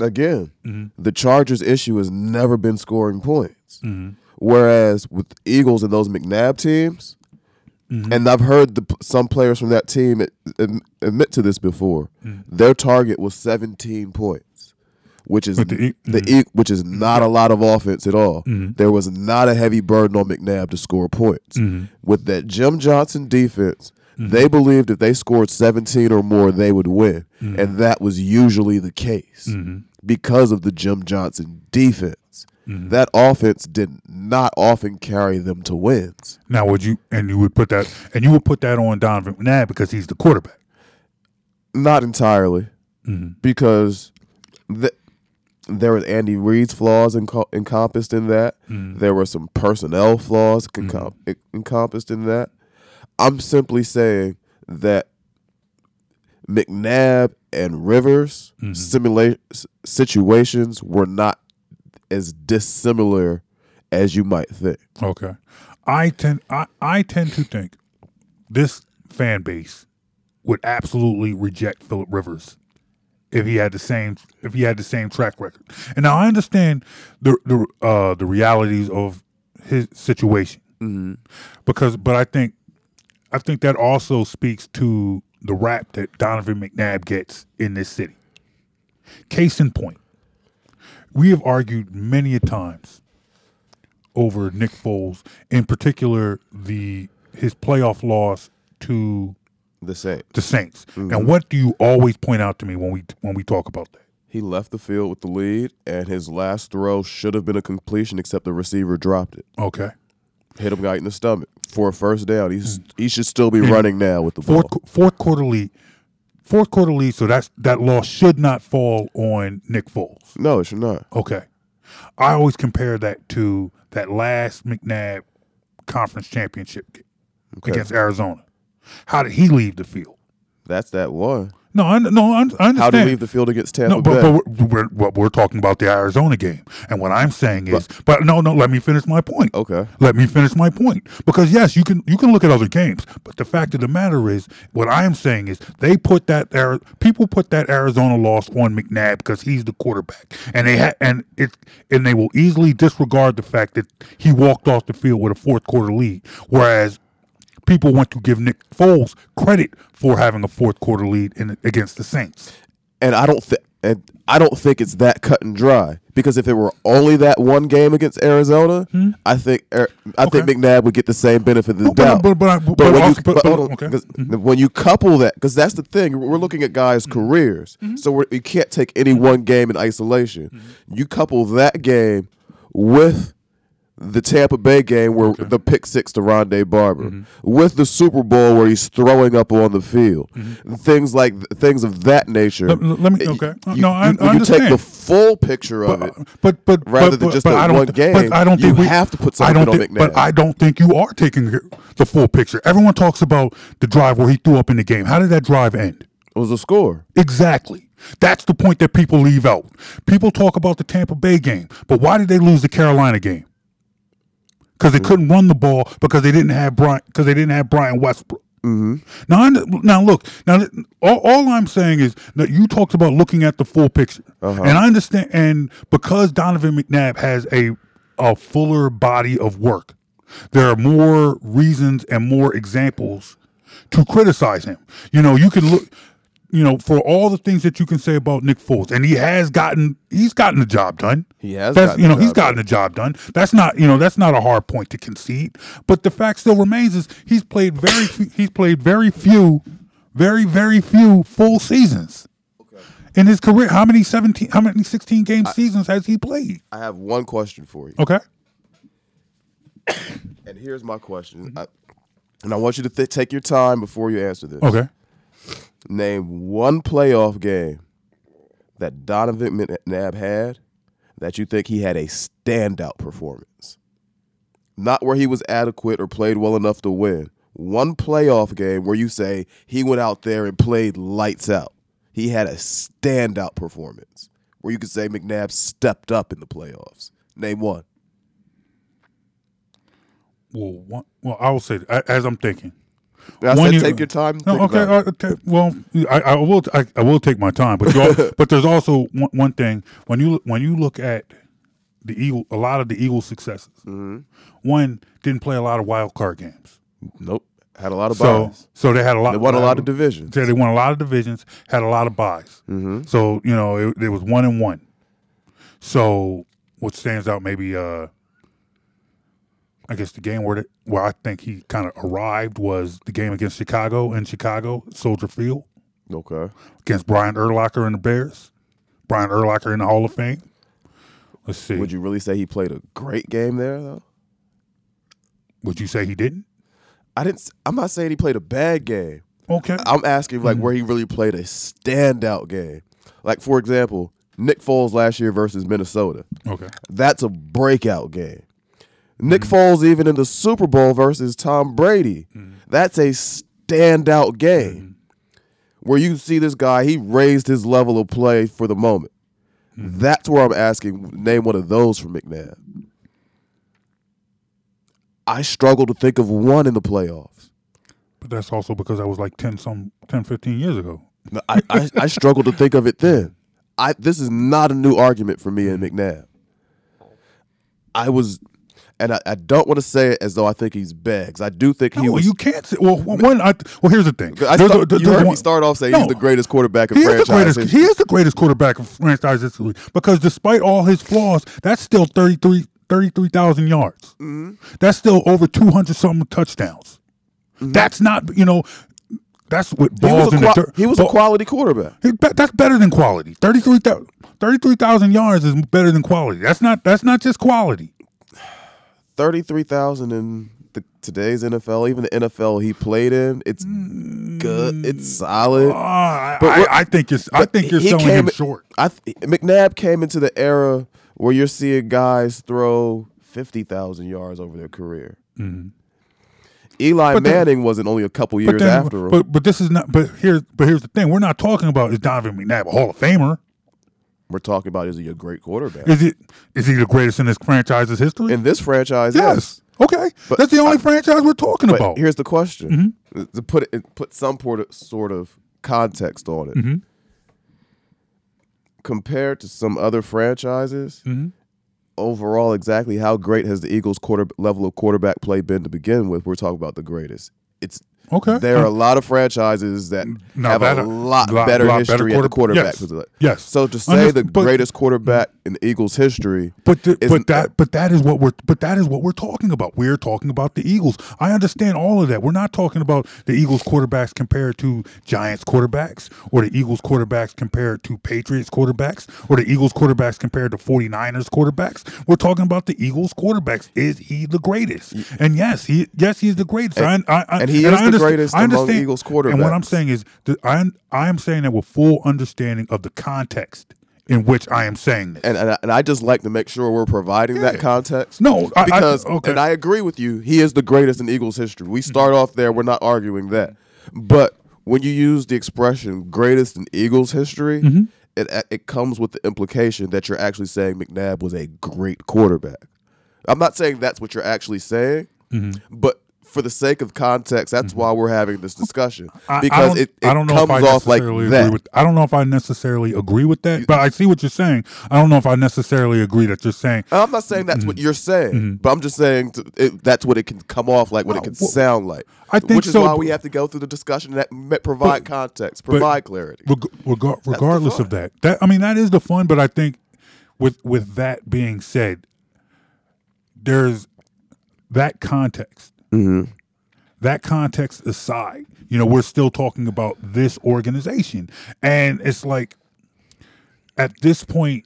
again, Mm-hmm. the Chargers' issue has never been scoring points. Mm-hmm. Whereas with Eagles and those McNabb teams, And I've heard the, some players from that team ad- ad- admit to this before. Mm-hmm. Their target was 17 points, which is the the e- which is not a lot of offense at all. Mm-hmm. There was not a heavy burden on McNabb to score points. Mm-hmm. With that Jim Johnson defense, they believed if they scored 17 or more, they would win, Mm-hmm. and that was usually the case because of the Jim Johnson defense. Mm-hmm. That offense did not often carry them to wins. Now, would you and you would put that and you would put that on Donovan McNabb because he's the quarterback. Not entirely, because th- there was Andy Reid's flaws enco- encompassed in that. Mm. There were some personnel flaws mm. encom- en- encompassed in that. I'm simply saying that McNabb and Rivers mm-hmm. simula- situations were not as dissimilar as you might think. Okay. I tend I, I tend to think this fan base would absolutely reject Philip Rivers if he had the same if he had the same track record. And now I understand the the uh the realities of his situation. Because but I think I think that also speaks to the rap that Donovan McNabb gets in this city. Case in point, we have argued many a times over Nick Foles, in particular the his playoff loss to The same. the Saints. And mm-hmm. what do you always point out to me when we when we talk about that? He left the field with the lead, and his last throw should have been a completion, except the receiver dropped it. Okay. hit him right in the stomach for a first down. He's hmm. he should still be running now with the Fourth ball. fourth quarter lead. Fourth quarter lead, so that's that loss should not fall on Nick Foles. No, it should not. Okay. I always compare that to that last McNabb conference championship game against Arizona. How did he leave the field? That's that one. No, I, no, I, understand. How did he leave the field against Tampa No, but, but we're, we're, what we're talking about the Arizona game, and what I'm saying is, but no, no, let me finish my point. Okay. let me finish my point because yes, you can you can look at other games, but the fact of the matter is, what I am saying is, they put that people put that Arizona loss on McNabb because he's the quarterback, and they ha- and it and they will easily disregard the fact that he walked off the field with a fourth quarter lead, whereas people want to give Nick Foles credit for having a fourth quarter lead in against the Saints. and I don't think and I don't think it's that cut and dry because if it were only that one game against Arizona, I think I think Hmm? McNabb would get the same benefit of the but- doubt. but- but but when also- you on, okay. when couple that because that's the thing we're looking at guys' Mm-hmm. careers, so we're, you can't take any one game in isolation. Mm-hmm. You couple that game with the Tampa Bay game where the pick six to Rondé Barber, Mm-hmm. with the Super Bowl where he's throwing up on the field, things like things of that nature. Mm-hmm. Let- let me- okay. You, No, I- you- I when you take the full picture of it, but but rather but, than just but I don't one game, But I don't think we have to put I something don't on think, McNabb. But I don't think you are taking the full picture. Everyone talks about the drive where he threw up in the game. How did that drive end? it was a score. Exactly. That's the point that people leave out. People talk about the Tampa Bay game, but why did they lose the Carolina game? Because they couldn't run the ball because they didn't have Brian because they didn't have Brian Westbrook. Mm-hmm. Now, now look. Now, all, all I'm saying is that you talked about looking at the full picture, and I understand. And because Donovan McNabb has a a fuller body of work, there are more reasons and more examples to criticize him. You know, you can look. You know, for all the things that you can say about Nick Foles, and he has gotten, he's gotten the job done. He has That's, gotten you the know, he's job gotten the job done. That's not, you know, that's not a hard point to concede. But the fact still remains is he's played very, few, he's played very few, very, very few full seasons in his career. How many seventeen? How many sixteen game seasons has he played? I have one question for you, Okay. and here's my question, Mm-hmm. I, and I want you to th- take your time before you answer this. Okay. Name one playoff game that Donovan McNabb had that you think he had a standout performance. Not where he was adequate or played well enough to win. One playoff game where you say he went out there and played lights out. He had a standout performance where you could say McNabb stepped up in the playoffs. Name one. Well, one, well, I will say as I'm thinking. I One said year- take your time. No, okay. uh, okay, well, I, I will. I, I will take my time, but you al- but there's also one, one thing when you when you look at the Eagle, a lot of the Eagles' successes. Mm-hmm. One didn't play a lot of wild card games. Nope. Had a lot of So buys. so they had a lot. They won a lot of divisions. So they won a lot of divisions, had a lot of buys. Mm-hmm. So you know it, it was one and one. So what stands out maybe uh I guess the game where the, where I think he kind of arrived was the game against Chicago in Chicago, Soldier Field, Okay. against Brian Urlacher and the Bears. Brian Urlacher in the Hall of Fame. Let's see. Would you really say he played a great game there though? Would you say he didn't? I didn't. I'm not saying he played a bad game. Okay. I'm asking like Mm-hmm. where he really played a standout game. Like for example, Nick Foles last year versus Minnesota. Okay. That's a breakout game. Nick Mm-hmm. Foles even in the Super Bowl versus Tom Brady. Mm-hmm. That's a standout game. Where you see this guy, he raised his level of play for the moment. Mm-hmm. That's where I'm asking. Name one of those for McNabb. I struggle to think of one in the playoffs. But that's also because I was like 10 some 10 15 years ago. No, I, I, I struggle to think of it then. I this is not a new argument for me and McNabb. I was, and I, I don't want to say it as though I think he's bags. I do think he No, was. you can't say. Well, one. I, well, here's the thing. I start, there's you heard me start off saying No. he's the greatest quarterback in He the franchise greatest. history. He is the greatest quarterback of franchise history because despite all his flaws, that's still 33 33,000 yards. Mm-hmm. That's still over 200 something touchdowns. That's not, you know, that's what He balls was, a, in the dirt. he was a quality quarterback. he- That's better than quality. 33,000 33,000 yards is better than quality. That's not that's not just quality. Thirty-three thousand in the, today's NFL, even the NFL he played in, it's good. It's solid. Uh, I, But I, I think it's I think you're selling came- him short. I th- McNabb came into the era where you're seeing guys throw fifty thousand yards over their career. Eli Mm-hmm. But then- Manning wasn't only a couple years then- after him. But but this is not. But here's but here's the thing. We're not talking about is Donovan McNabb a Hall of Famer? We're talking about is he a great quarterback Is it is he the greatest in this franchise's history? in this franchise? yes. Okay. But That's the only I- franchise we're talking about. here's the question: Mm-hmm. to put it put some sort of context on it. Mm-hmm. Compared to some other franchises, Mm-hmm. overall, exactly how great has the Eagles' quarter level of quarterback play been to begin with? We're talking about the greatest. It's Okay. There are Uh, a lot of franchises that No, have that- a lot, lot- better lot history better at the quarterback yes. Yes. So to say the but- greatest quarterback in the Eagles history, But the, but that but that is what we're but that is what we're talking about. We're talking about the Eagles. I understand all of that. We're not talking about the Eagles quarterbacks compared to Giants quarterbacks or the Eagles quarterbacks compared to Patriots quarterbacks or the Eagles quarterbacks compared to 49ers quarterbacks. We're talking about the Eagles quarterbacks. Is he the greatest? And yes, he yes he's the greatest. And- I, I, and he I is the greatest I among Eagles And what I'm saying is I I am saying that with full understanding of the context in which I am saying this. and and I, and I just like to make sure we're providing that context. No, I- I- because okay. and I agree with you. He is the greatest in Eagles history. We start off there. We're not arguing that, but when you use the expression "greatest in Eagles history," Mm-hmm. it it comes with the implication that you're actually saying McNabb was a great quarterback. I'm not saying that's what you're actually saying, Mm-hmm. but for the sake of context, that's mm-hmm. why we're having this discussion I- I because don't- it, it I don't know comes if I off like necessarily that. Agree with, I don't know if I necessarily agree with that, but I see what you're saying. I don't know if I necessarily agree that you're saying. I'm not saying that's Mm-hmm. what you're saying, mm-hmm. but I'm just saying to, it, that's what it can come off like, what it uh, can Well, sound like. I think which is so, why we have to go through the discussion that provide context, provide clarity. Reg- regar- regardless of that, that I mean that is the fun. But I think with with that being said, there's that context. Mm-hmm. That context aside, you know, we're still talking about this organization, and it's like at this point,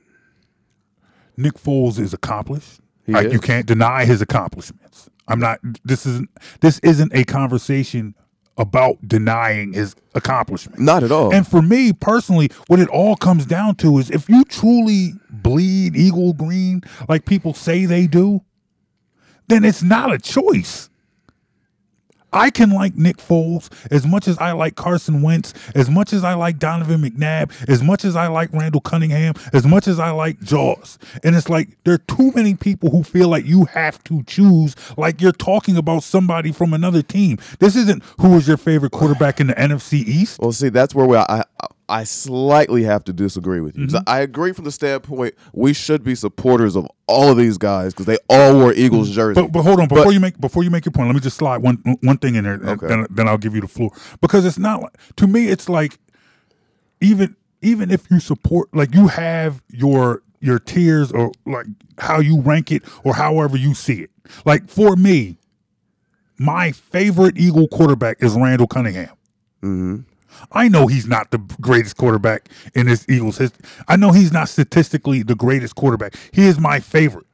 Nick Foles is accomplished. He Like, You can't deny his accomplishments. I'm not. This isn't. This isn't a conversation about denying his accomplishments. Not at all. And for me personally, what it all comes down to is if you truly bleed eagle green like people say they do, then it's not a choice. I can like Nick Foles as much as I like Carson Wentz, as much as I like Donovan McNabb, as much as I like Randall Cunningham, as much as I like Jaws. And it's like there are too many people who feel like you have to choose like you're talking about somebody from another team. This isn't who is your favorite quarterback in the NFC East. well, see, that's where we, I, I I slightly have to disagree with you. Mm-hmm. 'Cause I agree from the standpoint we should be supporters of all of these guys because they all wore Eagles mm. jerseys. But but hold on before you make before you make your point. Let me just slide one one thing in there, Okay. then, then I'll give you the floor because it's not like to me. It's like even even if you support like you have your your tiers or like how you rank it or however you see it. Like for me, my favorite Eagle quarterback is Randall Cunningham. Mm-hmm. I know he's not the greatest quarterback in this Eagles history. I know he's not statistically the greatest quarterback. He is my favorite.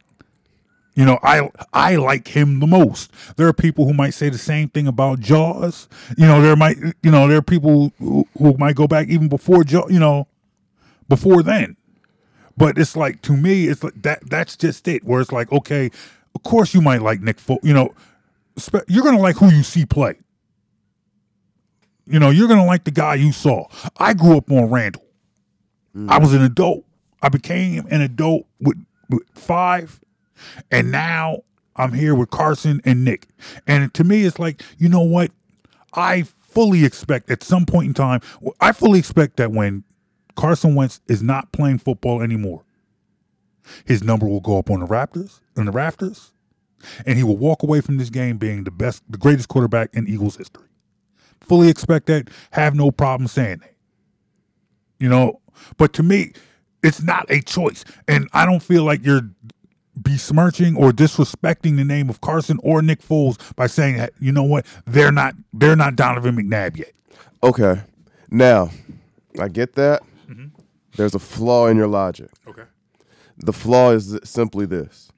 You know, I I like him the most. There are people who might say the same thing about Jaws. You know, there might you know there are people who, who might go back even before Jaws. You know, before then. But it's like to me, it's like that. That's just it. Where it's like, okay, of course you might like Nick. Fo- you know, you're gonna like who you see play. You know, you're gonna like the guy you saw. I grew up on Randall. I was an adult. I became an adult with, with five, and now I'm here with Carson and Nick. And to me, it's like, you know what? I fully expect at some point in time, I fully expect that when Carson Wentz is not playing football anymore, his number will go up on the Raptors, on the rafters, and he will walk away from this game being the best, the greatest quarterback in Eagles history. Fully expect that. Have no problem saying that. You know, but to me, it's not a choice, and I don't feel like you're besmirching or disrespecting the name of Carson or Nick Foles by saying that you know what they're not they're not Donovan McNabb yet. okay, now I get that. Mm-hmm. There's a flaw in your logic. Okay. The flaw is simply this: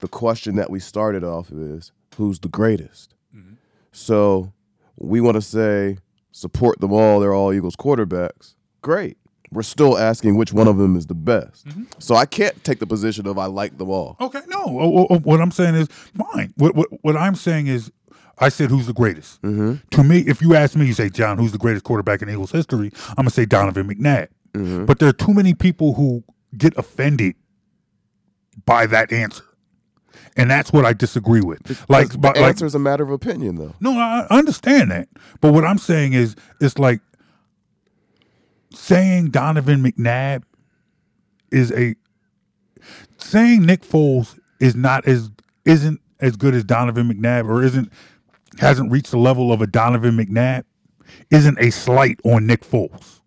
the question that we started off is, who's the greatest? Mm-hmm. So we want to say support them all. They're all Eagles quarterbacks. Great. We're still asking which one of them is the best. So I can't take the position of I like them all. Okay, no. Oh, oh, What I'm saying is fine. What what, what I'm saying is, I said who's the greatest. Mm-hmm. To me, if you ask me, you say John, who's the greatest quarterback in Eagles history? I'm gonna say Donovan McNabb. Mm-hmm. But there are too many people who get offended by that answer, and that's what I disagree with. Like, the but, like answer is a matter of opinion, though. no, I I understand that. But what I'm saying is, it's like saying Donovan McNabb is a saying Nick Foles is not as isn't as good as Donovan McNabb or isn't hasn't reached the level of a Donovan McNabb isn't a slight on Nick Foles.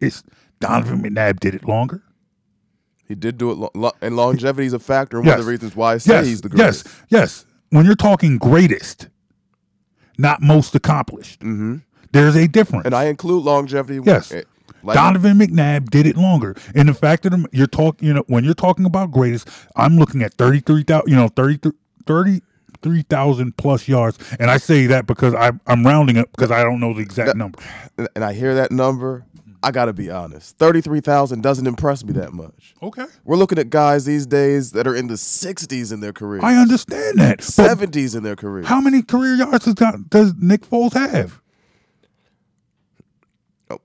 It's Donovan McNabb did it longer. He did do it, lo- lo- and longevity is a factor, and one of the reasons why I say yes, he's the greatest. Yes, yes. When you're talking greatest, not most accomplished, there's a difference. And I include longevity. Yes. eh, like- Donovan McNabb did it longer. And the fact that you're talking, you know, when you're talking about greatest, I'm looking at 33,000, you know, 33 33,000 plus yards. And I say that because I, I'm rounding it because I don't know the exact number. and- and I hear that number. I got to be honest. 33,000 doesn't impress me that much. Okay. We're looking at guys these days that are in the 60s in their career, I understand that. 70s in their career. how many career yards does, does Nick Foles have? Oh,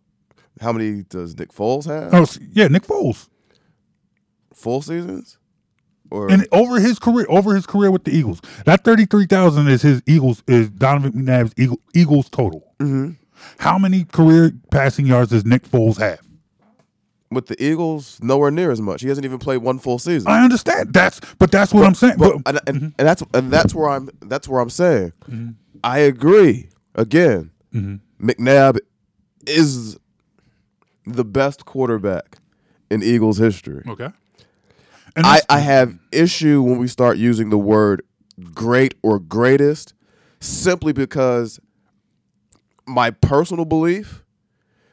how many does Nick Foles have? Oh, yeah, Nick Foles. Full seasons? Or And over his career, over his career with the Eagles, that thirty-three thousand is his Eagles is Donovan McNabb's Eagle, Eagles total. Mm-hmm. How many career passing yards does Nick Foles have? with the Eagles, nowhere near as much. He hasn't even played one full season. I understand that's, but that's what I'm saying. But, But, and, and, mm-hmm. and that's and that's where I'm that's where I'm saying mm-hmm. I agree. Again, mm-hmm. McNabb is the best quarterback in Eagles history. okay, and I, I have issue when we start using the word great or greatest simply because my personal belief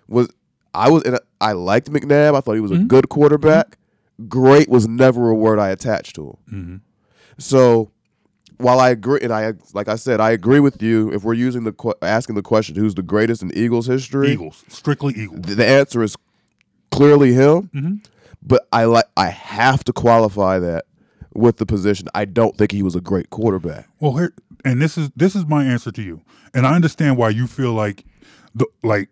was I was in a, I liked McNabb. I thought he was a mm-hmm. good quarterback. Mm-hmm. Great was never a word I attached to him. Mm-hmm. So while I agree, and I like I said, I agree with you. If we're using the asking the question, who's the greatest in Eagles history? Eagles strictly Eagles. th- the answer is clearly him. But I like I have to qualify that with the position. I don't think he was a great quarterback. Well, here and this is this is my answer to you, and I understand why you feel like the like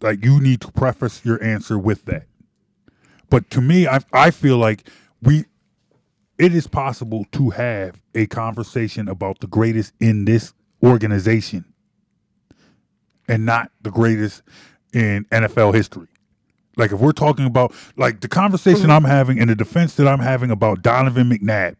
like you need to preface your answer with that. But to me, I I feel like we it is possible to have a conversation about the greatest in this organization and not the greatest in NFL history. Like if we're talking about like the conversation. I'm having and the defense that I'm having about Donovan McNabb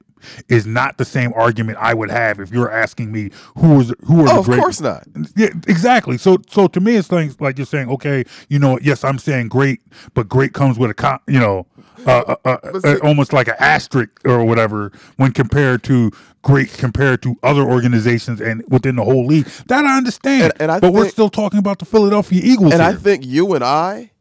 is not the same argument I would have if you're asking me who was who are Oh, the of course not. Yeah, exactly. So so to me it's things like you're saying, okay, you know, yes, I'm saying great, but great comes with a co- you know, uh, uh, uh, uh, see- almost like an asterisk or whatever when compared to great compared to other organizations and within the whole league. That I understand. And- and I but we're still talking about the Philadelphia Eagles And I think you and I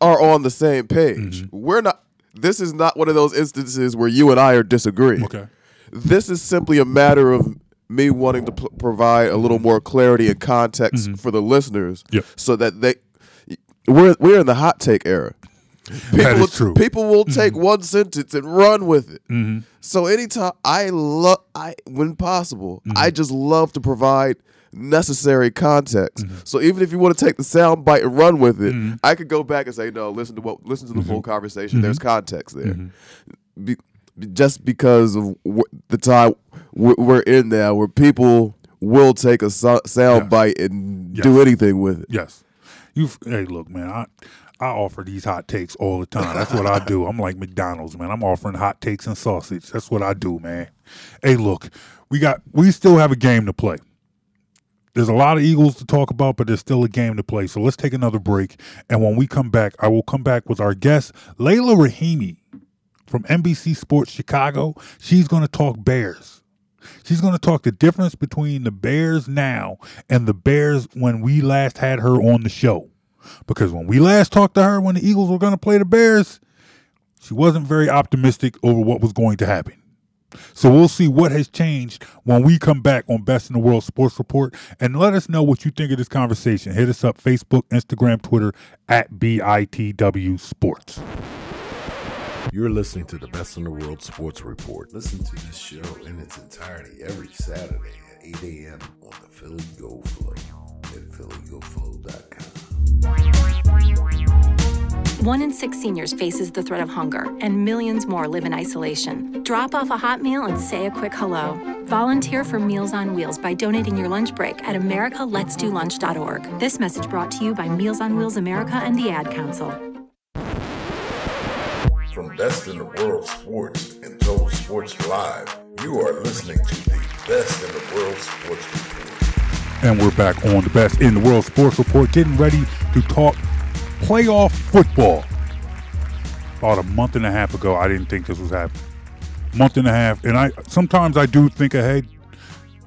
are on the same page. Mm-hmm. We're not. This is not one of those instances where you and I are disagreeing. Okay. This is simply a matter of me wanting to p- provide a little more clarity and context for the listeners, Mm-hmm. Yep. so that they we're we're in the hot take era. People That is will, true. Mm-hmm. People will take one sentence and run with it. So anytime I love, I when possible, I Mm-hmm. just love to provide necessary context. Mm-hmm. So even if you want to take the sound bite and run with it, I could go back and say, no, listen to what, listen to the Mm-hmm. full conversation. There's context there. Be, just because of wh- the time w- we're in now, where people will take a so- sound Yes. bite and Yes. do anything with it. Yes. You hey, look, man. I I offer these hot takes all the time. That's what I do. I'm like McDonald's, man. I'm offering hot takes and sausage. That's what I do, man. Hey, look, we got we still have a game to play. There's a lot of Eagles to talk about, but there's still a game to play. So let's take another break. And when we come back, I will come back with our guest, Layla Rahimi from NBC Sports Chicago. She's going to talk Bears. She's going to talk the difference between the Bears now and the Bears when we last had her on the show. Because when we last talked to her when the Eagles were going to play the Bears, she wasn't very optimistic over what was going to happen. So we'll see what has changed when we come back on Best in the World Sports Report and let us know what you think of this conversation. Hit us up Facebook, Instagram, Twitter at BITW Sports. You're listening to the Best in the World Sports Report. Listen to this show in its entirety every Saturday at 8 a.m. on the Philly Go Flow at phillygoflow.com. One in six seniors faces the threat of hunger, and millions more live in isolation. Drop off a hot meal and say a quick hello. Volunteer for Meals on Wheels by donating your lunch break at americaletsdolunch.org. This message brought to you by Meals on Wheels America and the Ad Council. From Best in the World Sports and Total Sports Live, you are listening to the Best in the World Sports Report. And we're back on the Best in the World Sports Report, getting ready to talk playoff football. About a month and a half ago, I didn't think this was happening. Month and a half, and I sometimes I do think ahead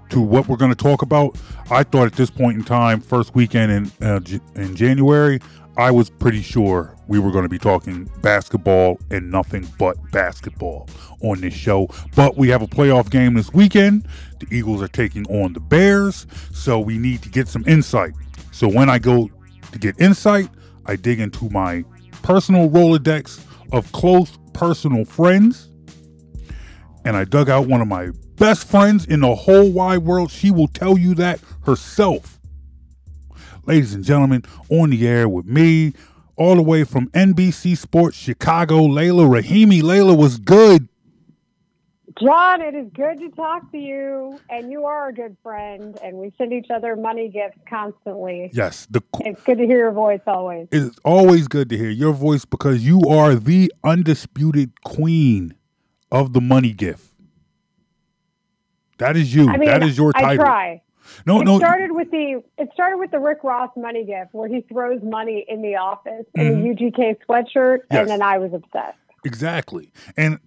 to what we're going to talk about. I thought at this point in time, first weekend in uh, in January, I was pretty sure we were going to be talking basketball and nothing but basketball on this show. But we have a playoff game this weekend. The Eagles are taking on the Bears, so we need to get some insight. So when I go to get insight, I dig into my personal Rolodex of close personal friends and I dug out one of my best friends in the whole wide world. She will tell you that herself. Ladies and gentlemen, on the air with me, all the way from NBC Sports Chicago, Layla Rahimi. Layla was good. John, it is good to talk to you, and you are a good friend, and we send each other money gifts constantly. Yes, the It's good to hear your voice always. it is always good to hear your voice because you are the undisputed queen of the money gift. That is you. I mean, that is your I title. try. No, it no. started with the it started with the Rick Ross money gift, where he throws money in the office in Mhm. the UGK sweatshirt, Yes. and then I was obsessed. Exactly. And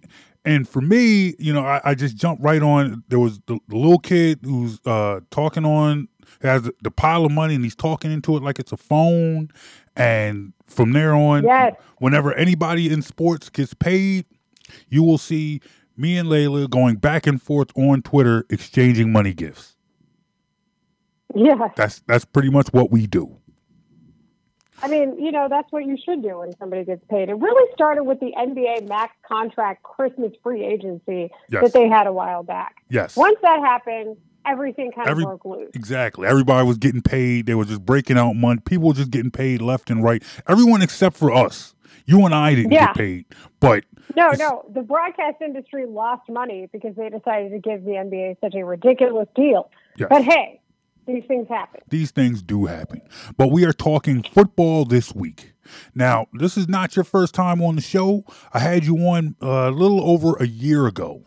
and for me, you know, I, I just jumped right on. There was the, the little kid who's uh, talking on has the pile of money and he's talking into it like it's a phone. And from there on, Yes. whenever anybody in sports gets paid, you will see me and Layla going back and forth on Twitter exchanging money gifts. Yes. That's that's pretty much what we do. I mean, you know, that's what you should do when somebody gets paid. It really started with the NBA max contract Christmas free agency Yes. that they had a while back. Yes. Once that happened, everything kind Every- of broke loose. Exactly. Everybody was getting paid. They were just breaking out money. People were just getting paid left and right. Everyone except for us. You and I didn't Yeah. get paid. But No, no. The broadcast industry lost money because they decided to give the NBA such a ridiculous deal. Yes. But hey, These things happen. These things do happen. But we are talking football this week. Now, this is not your first time on the show. I had you on uh, a little over a year ago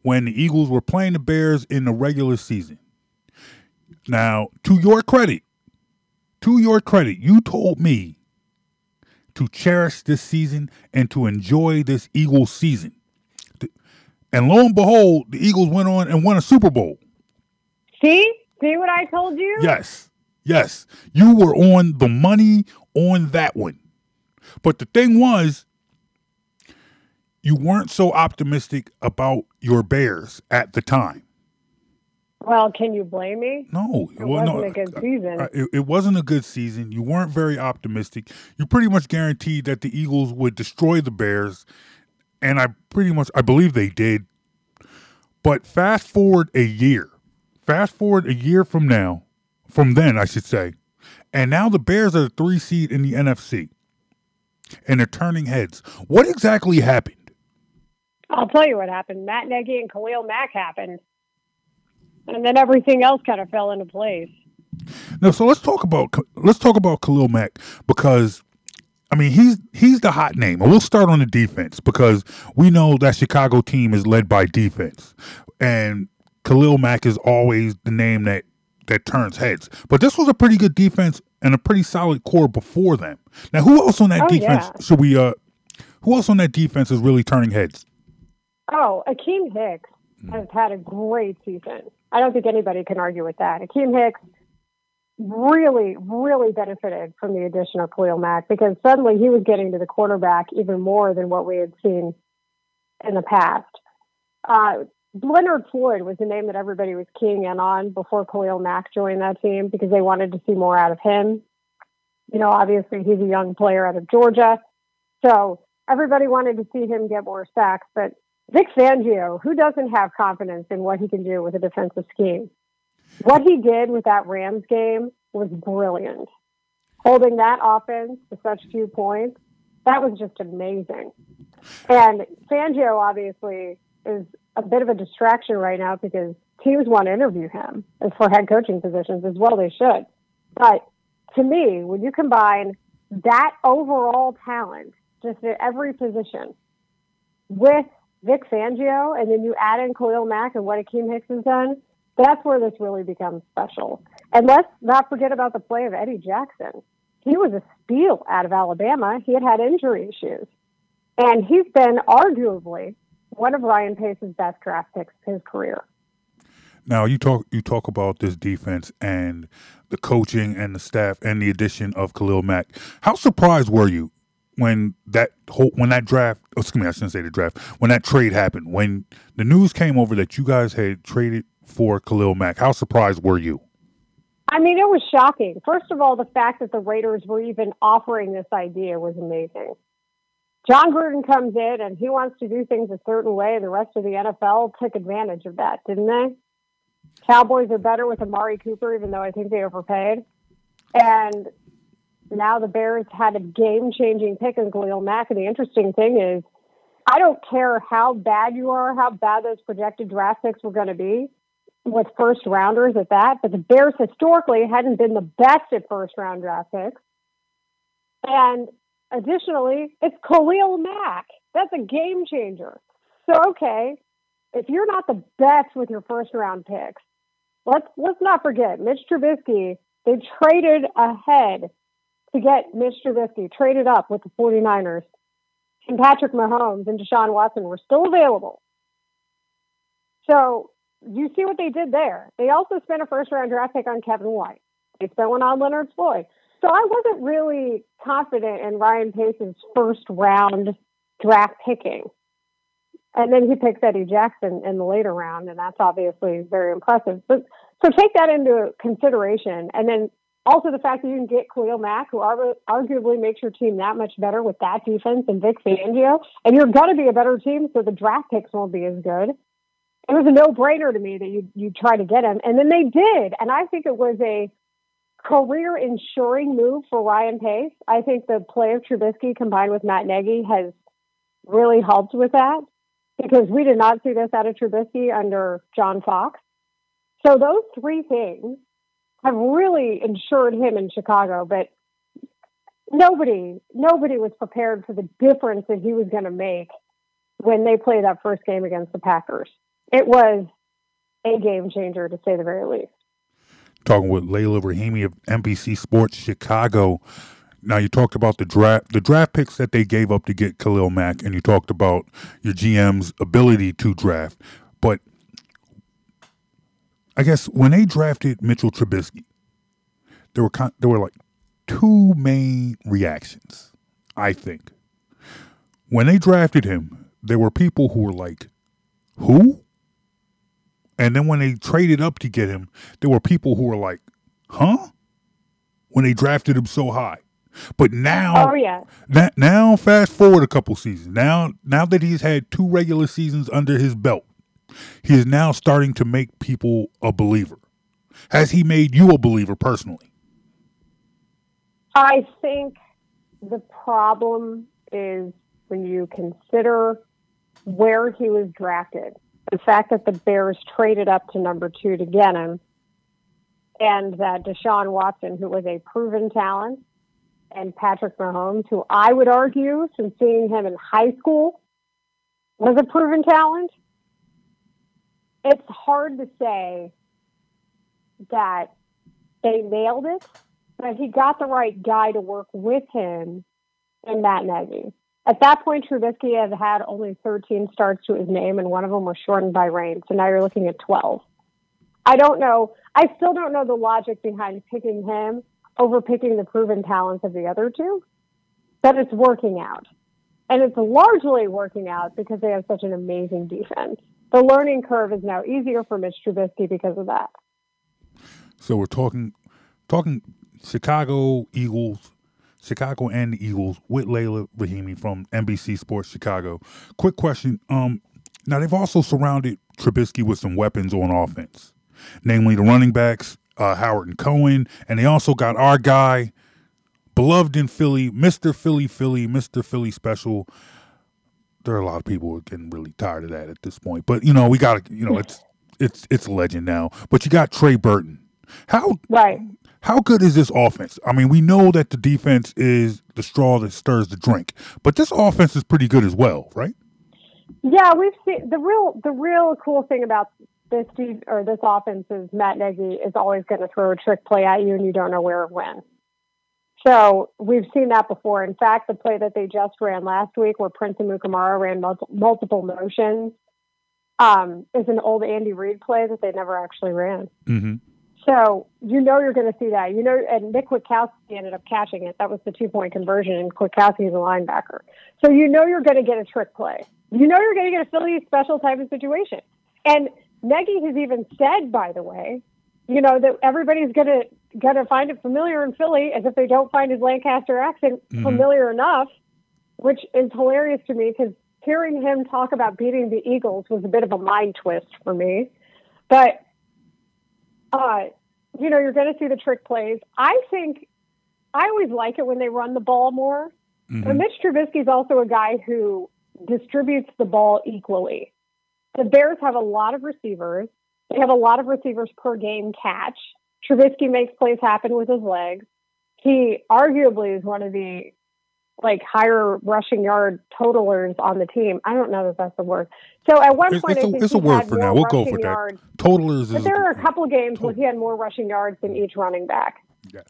when the Eagles were playing the Bears in the regular season. Now, to your credit, to your credit, you told me to cherish this season and to enjoy this Eagles season. And lo and behold, the Eagles went on and won a Super Bowl. See? See what I told you? Yes. Yes. You were on the money on that one. But the thing was, you weren't so optimistic about your Bears at the time. Well, can you blame me? No, it well, wasn't no, a uh, good season. Uh, it, it, wasn't a good season. You weren't very optimistic. You pretty much guaranteed that the Eagles would destroy the Bears, and I pretty much I believe they did. But fast forward a year, fast forward a year from now, from then I should say, and now the Bears are the three seed in the NFC, and they're turning heads. What exactly happened? I'll tell you what happened. Matt Nagy and Khalil Mack happened and then everything else kind of fell into place. Now, so let's talk about let's talk about Khalil Mack because I mean he's he's the hot name, and we'll start on the defense because we know that Chicago team is led by defense, and Khalil Mack is always the name that that turns heads. But this was a pretty good defense and a pretty solid core before them. Now, who else on that oh, defense yeah. should we? uh Who else on that defense is really turning heads? Oh, Akiem Hicks has had a great season. I don't think anybody can argue with that. Akiem Hicks really, really benefited from the addition of Khalil Mack because suddenly he was getting to the quarterback even more than what we had seen in the past. Uh, Leonard Floyd was the name that everybody was keying in on before Khalil Mack joined that team because they wanted to see more out of him. You know, obviously he's a young player out of Georgia. So everybody wanted to see him get more sacks, but Vic Fangio, who doesn't have confidence in what he can do with a defensive scheme? What he did with that Rams game was brilliant. Holding that offense to such few points, that was just amazing. And Fangio obviously is a bit of a distraction right now because teams want to interview him for head coaching positions as well. They should. But to me, when you combine that overall talent, just at every position, with Vic Fangio, and then you add in Khalil Mack and what Akiem Hicks has done, that's where this really becomes special. And let's not forget about the play of Eddie Jackson. He was a steal out of Alabama. He had had injury issues. And he's been arguably one of Ryan Pace's best draft picks of his career. Now you talk you talk about this defense and the coaching and the staff and the addition of Khalil Mack. How surprised were you when that whole when that draft oh, excuse me I shouldn't say the draft when that trade happened when the news came over that you guys had traded for Khalil Mack how surprised were you? I mean it was shocking. First of all, the fact that the Raiders were even offering this idea was amazing. Jon Gruden comes in and he wants to do things a certain way, and the rest of the NFL took advantage of that, didn't they? Cowboys are better with Amari Cooper, even though I think they overpaid. And now the Bears had a game changing pick in Khalil Mack. And the interesting thing is, I don't care how bad you are, how bad those projected draft picks were going to be with first rounders at that, but the Bears historically hadn't been the best at first round draft picks. And additionally, it's Khalil Mack. That's a game changer. So, okay, if you're not the best with your first round picks, let's let's not forget Mitch Trubisky. They traded ahead to get Mitch Trubisky traded up with the 49ers, and Patrick Mahomes and Deshaun Watson were still available. So you see what they did there. They also spent a first round draft pick on Kevin White. They spent one on Leonard Floyd. So I wasn't really confident in Ryan Pace's first round draft picking. And then he picks Eddie Jackson in the later round, and that's obviously very impressive. But so take that into consideration, and then also, the fact that you can get Khalil Mack, who arguably makes your team that much better with that defense and Vic Fangio, and you're going to be a better team, so the draft picks won't be as good. It was a no-brainer to me that you you try to get him, and then they did, and I think it was a career ensuring move for Ryan Pace. I think the play of Trubisky combined with Matt Nagy has really helped with that because we did not see this out of Trubisky under John Fox. So those three things have really insured him in Chicago, but nobody nobody was prepared for the difference that he was going to make when they played that first game against the Packers. It was a game changer to say the very least. Talking with Layla Rahimi of NBC Sports Chicago. Now you talked about the draft the draft picks that they gave up to get Khalil Mack, and you talked about your GM's ability to draft. But I guess when they drafted Mitchell Trubisky, there were there were like two main reactions. I think when they drafted him, there were people who were like, "Who?" And then when they traded up to get him, there were people who were like, "Huh?" When they drafted him so high. But now, oh yeah, that, now fast forward a couple seasons. Now, now that he's had two regular seasons under his belt, he is now starting to make people a believer. Has he made you a believer personally? I think the problem is when you consider where he was drafted, the fact that the Bears traded up to number two to get him, and that Deshaun Watson, who was a proven talent, and Patrick Mahomes, who I would argue, since seeing him in high school, was a proven talent. It's hard to say that they nailed it but he got the right guy to work with him in Matt Nagy. At that point, Trubisky had had only 13 starts to his name, and one of them was shortened by rain. So now you're looking at 12. I don't know. I still don't know the logic behind picking him over picking the proven talents of the other two, but it's working out. And it's largely working out because they have such an amazing defense. The learning curve is now easier for Mitch Trubisky because of that. So we're talking talking Chicago Eagles, Chicago and the Eagles with Layla Rahimi from NBC Sports Chicago. Quick question. Um, now they've also surrounded Trubisky with some weapons on offense, namely the running backs, uh, Howard and Cohen, and they also got our guy, beloved in Philly, Mister Philly Philly, Mister Philly Special. There are a lot of people who are getting really tired of that at this point, but you know we got to, you know, it's it's it's a legend now. But you got Trey Burton. How right? How good is this offense? I mean, we know that the defense is the straw that stirs the drink, but this offense is pretty good as well, right? Yeah, we've seen the real the real cool thing about this or this offense is Matt Nagy is always going to throw a trick play at you, and you don't know where or when. So we've seen that before. In fact, the play that they just ran last week, where Prince Amukamara ran multiple, multiple motions, um, is an old Andy Reid play that they never actually ran. Mm-hmm. So you know you're going to see that. You know, and Nick Kwiatkowski ended up catching it. That was the two point conversion, and Kwiatkowski is a linebacker. So you know you're going to get a trick play. You know you're going to get a Philly special type of situation. And Nagy has even said, by the way, you know that everybody's going to going to find it familiar in Philly, as if they don't find his Lancaster accent mm-hmm. familiar enough, which is hilarious to me because hearing him talk about beating the Eagles was a bit of a mind twist for me. But uh, you know, you're going to see the trick plays. I think I always like it when they run the ball more. Mm-hmm. But Mitch Trubisky is also a guy who distributes the ball equally. The Bears have a lot of receivers. They have a lot of receivers per game catch. Trubisky makes plays happen with his legs. He arguably is one of the like higher rushing yard totalers on the team. I don't know that that's the word. So at one it's, point, it's think it's a word for now. We'll go for yards. that. Totalers. But there are a couple of games total. where he had more rushing yards than each running back. Yeah.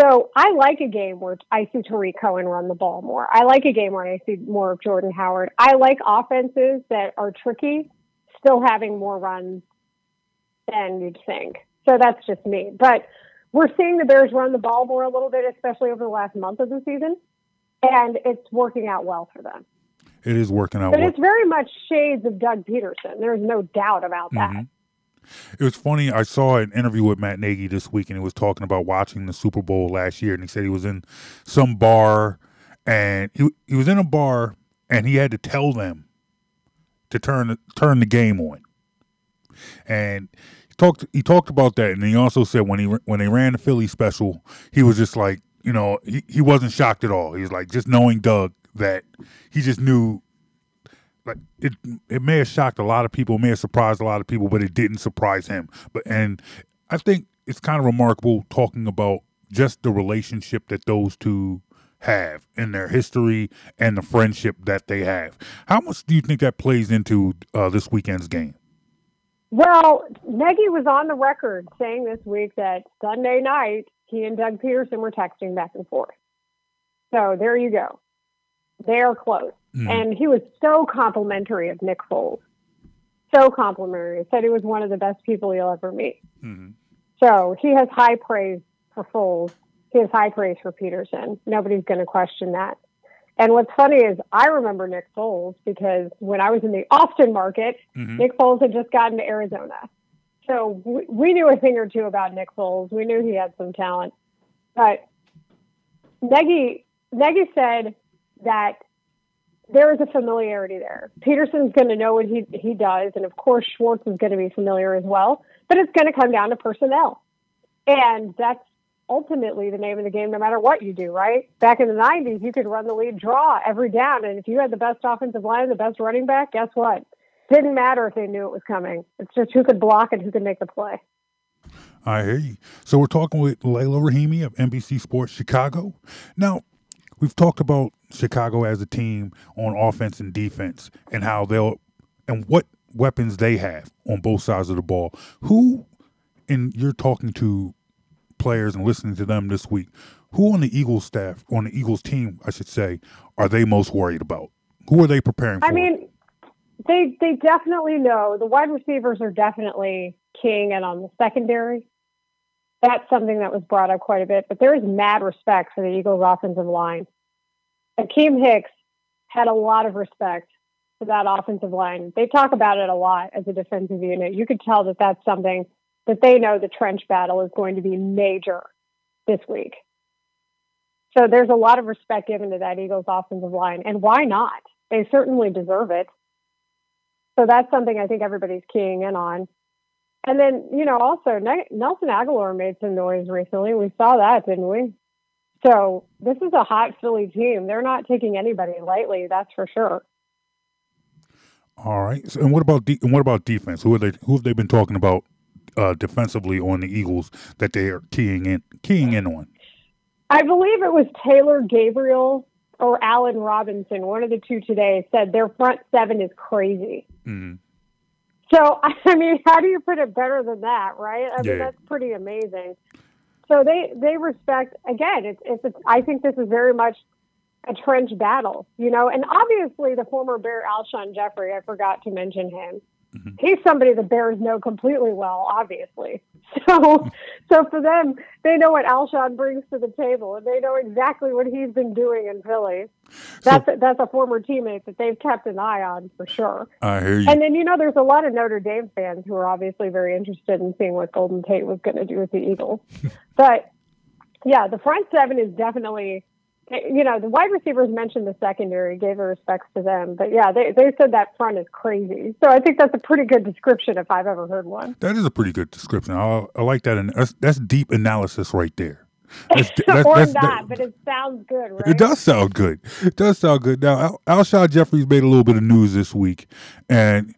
So I like a game where I see Tarik Cohen run the ball more. I like a game where I see more of Jordan Howard. I like offenses that are tricky, still having more runs than you'd think. So that's just me. But we're seeing the Bears run the ball more a little bit, especially over the last month of the season and it's working out well for them. It is working out. But well. it's very much shades of Doug Pederson. There's no doubt about that. Mm-hmm. It was funny. I saw an interview with Matt Nagy this week, and he was talking about watching the Super Bowl last year. And he said he was in some bar, and he he was in a bar, and he had to tell them to turn turn the game on. And he talked he talked about that, and he also said when he when they ran the Philly special, he was just like, you know, he, he wasn't shocked at all. He was like, just knowing Doug that he just knew like it it may have shocked a lot of people, may have surprised a lot of people, but it didn't surprise him. But and I think it's kind of remarkable talking about just the relationship that those two have in their history and the friendship that they have. How much do you think that plays into uh, this weekend's game? Well, Nagy was on the record saying this week that Sunday night he and Doug Pederson were texting back and forth. So there you go. They are close. Mm. And he was so complimentary of Nick Foles. So complimentary. Said he was one of the best people you'll ever meet. Mm-hmm. So he has high praise for Foles. He has high praise for Pederson. Nobody's going to question that. And what's funny is I remember Nick Foles because when I was in the Austin market, mm-hmm. Nick Foles had just gotten to Arizona. So we, knew a thing or two about Nick Foles. We knew he had some talent. But Nagy, Nagy said that there is a familiarity there. Pederson's going to know what he, he does. And of course, Schwartz is going to be familiar as well. But it's going to come down to personnel. And that's ultimately the name of the game no matter what you do, right? Back in the 90s, you could run the lead draw every down. And if you had the best offensive line, the best running back, guess what? Didn't matter if they knew it was coming. It's just who could block and who could make the play. I hear you. So we're talking with Leila Rahimi of NBC Sports Chicago. Now, we've talked about Chicago as a team on offense and defense and how they'll and what weapons they have on both sides of the ball. Who and you're talking to players and listening to them this week, who on the Eagles staff, on the Eagles team, I should say, are they most worried about? Who are they preparing for? I mean, they they definitely know the wide receivers are definitely king and on the secondary. That's something that was brought up quite a bit, but there is mad respect for the Eagles offensive line. Akiem Hicks had a lot of respect for that offensive line. They talk about it a lot as a defensive unit. You could tell that that's something that they know the trench battle is going to be major this week. So there's a lot of respect given to that Eagles offensive line. And why not? They certainly deserve it. So that's something I think everybody's keying in on. And then, you know, also Nelson Agholor made some noise recently. We saw that, didn't we? So this is a hot Philly team. They're not taking anybody lightly, that's for sure. All right. So, and what about de- and what about defense? Who are they? Who have they been talking about uh, defensively on the Eagles that they are keying in keying in on? I believe it was Taylor Gabriel or Allen Robinson. One of the two today said their front seven is crazy. Mm-hmm. So I mean, how do you put it better than that, right? I mean, that's pretty amazing. So they they respect again. It's it's. A, I think this is very much a trench battle, you know. And obviously, the former Bear Alshon Jeffery, I forgot to mention him. Mm-hmm. He's somebody the Bears know completely well, obviously. So, so for them, they know what Alshon brings to the table, and they know exactly what he's been doing in Philly. That's so, a, that's a former teammate that they've kept an eye on for sure. I hear you. And then you know, there's a lot of Notre Dame fans who are obviously very interested in seeing what Golden Tate was going to do with the Eagles. but yeah, the front seven is definitely you know, the wide receivers mentioned the secondary, gave the respects to them. But yeah, they, they said that front is crazy. So I think that's a pretty good description if I've ever heard one. That is a pretty good description. I, I like that. And that's, that's deep analysis right there. That's, that's, or that's, not, that, but it sounds good, right? It does sound good. It does sound good. Now, Al, Alshon Jeffries made a little bit of news this week, and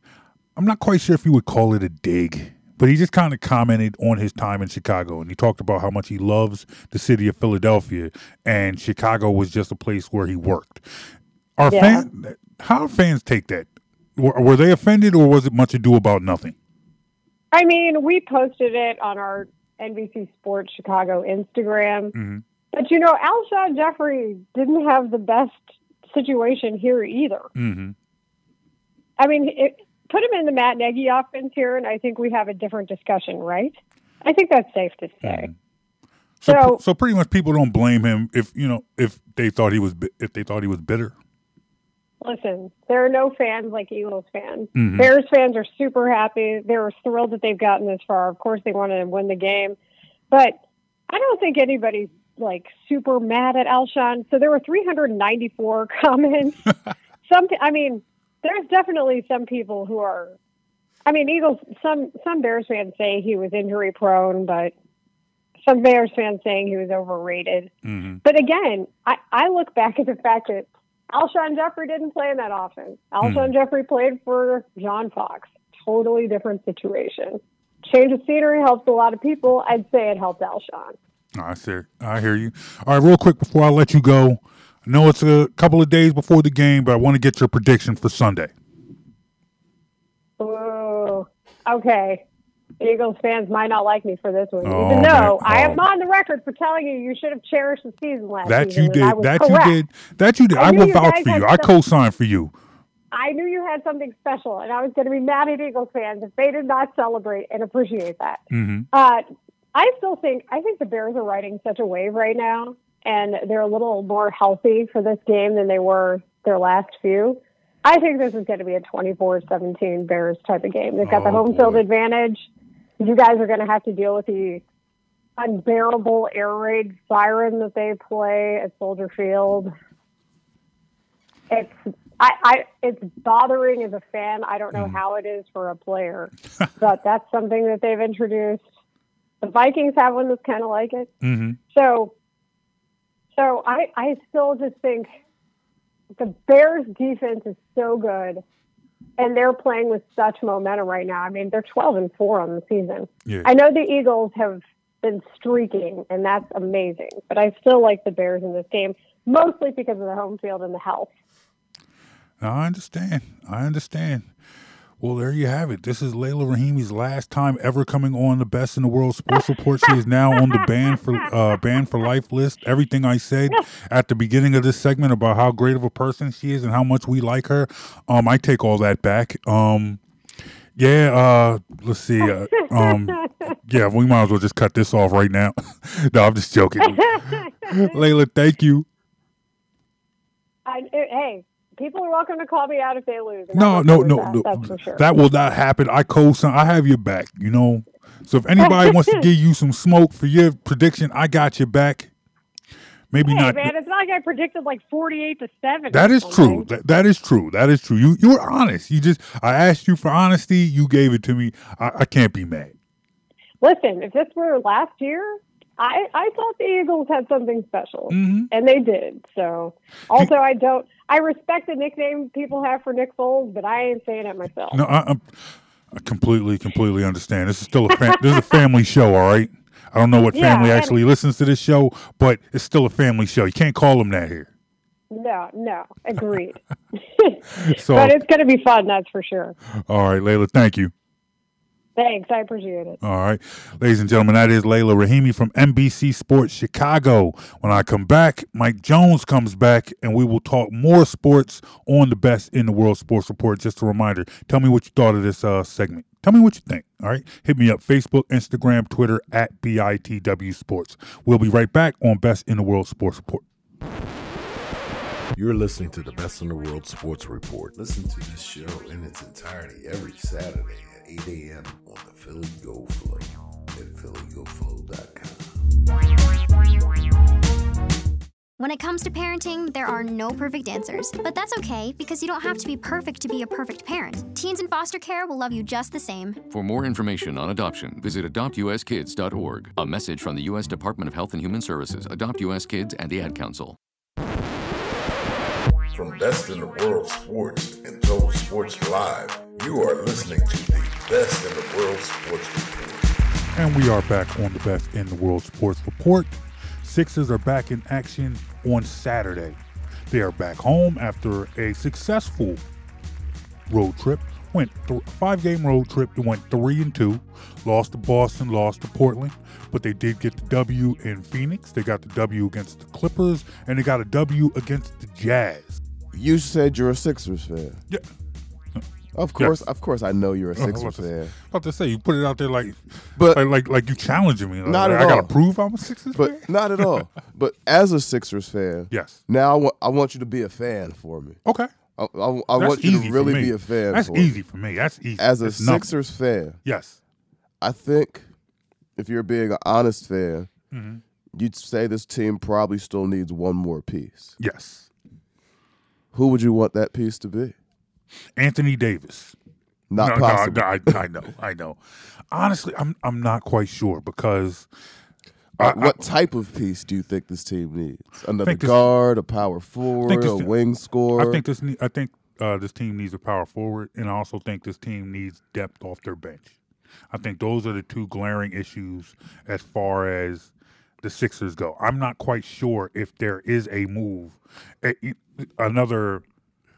I'm not quite sure if you would call it a dig but he just kind of commented on his time in Chicago and he talked about how much he loves the city of Philadelphia and Chicago was just a place where he worked. Are yeah. fans how fans take that? Were, were they offended or was it much ado about nothing? I mean, we posted it on our NBC Sports Chicago Instagram. Mm-hmm. But you know, Alshon Jeffery didn't have the best situation here either. Mm-hmm. I mean, it, put him in the Matt Nagy offense here, and I think we have a different discussion, right? I think that's safe to say. Mm. So, so, so pretty much people don't blame him if you know if they thought he was if they thought he was bitter. Listen, there are no fans like Eagles fans. Mm-hmm. Bears fans are super happy. They were thrilled that they've gotten this far. Of course, they wanted to win the game, but I don't think anybody's like super mad at Alshon. So there were 394 comments. Some, I mean, there's definitely some people who are. I mean, Eagles. Some some Bears fans say he was injury prone, but some Bears fans saying he was overrated. Mm-hmm. But again, I, I look back at the fact that Alshon Jeffery didn't play in that offense. Alshon Hmm. Jeffery played for John Fox. Totally different situation. Change of scenery helps a lot of people. I'd say it helped Alshon. I see. I hear you. All right, real quick before I let you go, I know it's a couple of days before the game, but I want to get your prediction for Sunday. Oh, okay. Eagles fans might not like me for this one, Oh, even though man. I Oh. am on the record for telling you you should have cherished the season last year. That season. you did. That correct. you did. That you did. I I, will vouch for you. I co-signed for you. I knew you had something special, and I was going to be mad at Eagles fans if they did not celebrate and appreciate that. hmm Uh, I still think I think the Bears are riding such a wave right now, and they're a little more healthy for this game than they were their last few. I think this is going to be a 24-17 Bears type of game. They've got the Oh, home field advantage. You guys are going to have to deal with the unbearable air raid siren that they play at Soldier Field. It's I, I it's bothering as a fan. I don't know how it is for a player, but that's something that they've introduced. The Vikings have one that's kind of like it. hmm So, so I I still just think the Bears defense is so good, and they're playing with such momentum right now. I mean, they're twelve and four on the season. Yeah. I know the Eagles have been streaking, and that's amazing. But I still like the Bears in this game, mostly because of the home field and the health. I understand. I understand. Well, there you have it. This is Leila Rahimi's last time ever coming on the Best in the World Sports Report. She is now on the ban for uh, ban for life list. Everything I said at the beginning of this segment about how great of a person she is and how much we like her, um, I take all that back. Um, yeah. Uh, let's see. Uh, um, yeah, we might as well just cut this off right now. no, I'm just joking. Leila, thank you. I, hey, people are welcome to call me out if they lose. No, no, no, that, no. That's for sure. That will not happen. I co-sign. I have your back. You know. So if anybody wants to give you some smoke for your prediction, I got your back. Maybe hey, not. man, it's not like I predicted like forty-eight to seven. That is true. That, that is true. That is true. You you were honest. You just I asked you for honesty. You gave it to me. I, I can't be mad. Listen, if this were last year, I I thought the Eagles had something special, Mhm. and they did. So, also, I don't. I respect the nickname people have for Nick Foles, but I ain't saying it myself. No, I, I'm, I completely completely understand. This is still a fam- this is a family show. All right. I don't know what Yeah, family actually listens to this show, but it's still a family show. You can't call them that here. No, no, agreed. So but it's going to be fun, that's for sure. all right, Leila. Thank you. Thanks, I appreciate it. All right. Ladies and gentlemen, that is Leila Rahimi from NBC Sports Chicago. When I come back, Mike Jones comes back and we will talk more sports on the best in the world sports report. Just a reminder. Tell me what you thought of this uh, segment. Tell me what you think. All right. Hit me up Facebook, Instagram, Twitter at BITW Sports. We'll be right back on Best in the World Sports Report. You're listening to the Best in the World Sports Report. Listen to this show in its entirety every Saturday at 8 a.m. on the Philly Go Flow at phillygoflow.com. When it comes to parenting, there are no perfect answers. But that's okay because you don't have to be perfect to be a perfect parent. Teens in foster care will love you just the same. For more information on adoption, visit adoptuskids.org. A message from the U.S. Department of Health and Human Services, Adopt U.S. Kids, and the Ad Council. From Best in the World Sports and Total Sports Live, you are listening to the Best in the World Sports Report. And we are back on the Best in the World Sports Report. Sixers are back in action on Saturday. They are back home after a successful road trip. Went th- five game road trip. It went three and two. Lost to Boston, lost to Portland, but they did get the W in Phoenix. They got the W against the Clippers, and they got a W against the Jazz. You said you're a Sixers fan. Yeah. Of course, Yes. of course, I know you're a I Sixers about to- fan. About to say you put it out there like, But- like like, like you challenging me. Like, Not at I gotta prove I'm a Sixers fan. But not at all. But as a Sixers fan, Yes. now I wa- I want you to be a fan for me. Okay. I, I, I want you to really be a fan. That's easy Me. for me. That's easy. As a It's nothing. Sixers fan, Yes. I think if you're being an honest fan, Mhm. you'd say this team probably still needs one more piece. Yes. Who would you want that piece to be? Anthony Davis. Not no, possible. No, I, I know. I know. Honestly, I'm I'm not quite sure because what I- type of piece do you think this team needs? Another this- guard, a power forward, this- a wing scorer. I think this. I think uh, this team needs a power forward, and I also think this team needs depth off their bench. I think those are the two glaring issues as far as the Sixers go. I'm not quite sure if there is a move, a- another,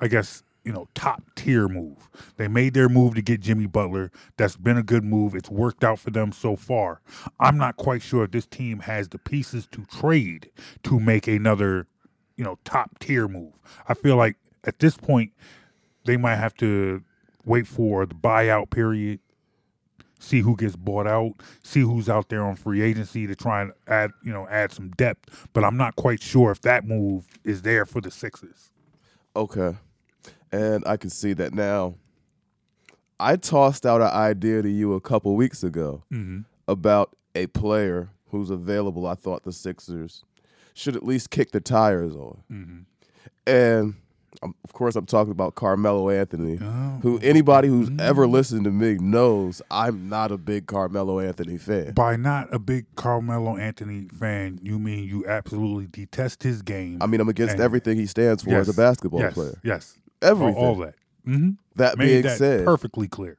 I guess you know, top tier move. They made their move to get Jimmy Butler. That's been a good move. It's worked out for them so far. I'm not quite sure if this team has the pieces to trade to make another, you know, top tier move. I feel like at this point they might have to wait for the buyout period, see who gets bought out, see who's out there on free agency to try and add, you know, add some depth. But I'm not quite sure if that move is there for the Sixers. Okay. And I can see that now. I tossed out an idea to you a couple weeks ago Mhm. about a player who's available. I thought the Sixers should at least kick the tires on. Mm-hmm. And um, of course, I'm talking about Carmelo Anthony, Oh. who anybody who's Mm. ever listened to me knows I'm not a big Carmelo Anthony fan. By not a big Carmelo Anthony fan, you mean you absolutely detest his game. I mean, I'm against everything he stands for as a basketball yes, player. Yes, Everything. all, all that. Mm-hmm. That Made being that said, perfectly clear.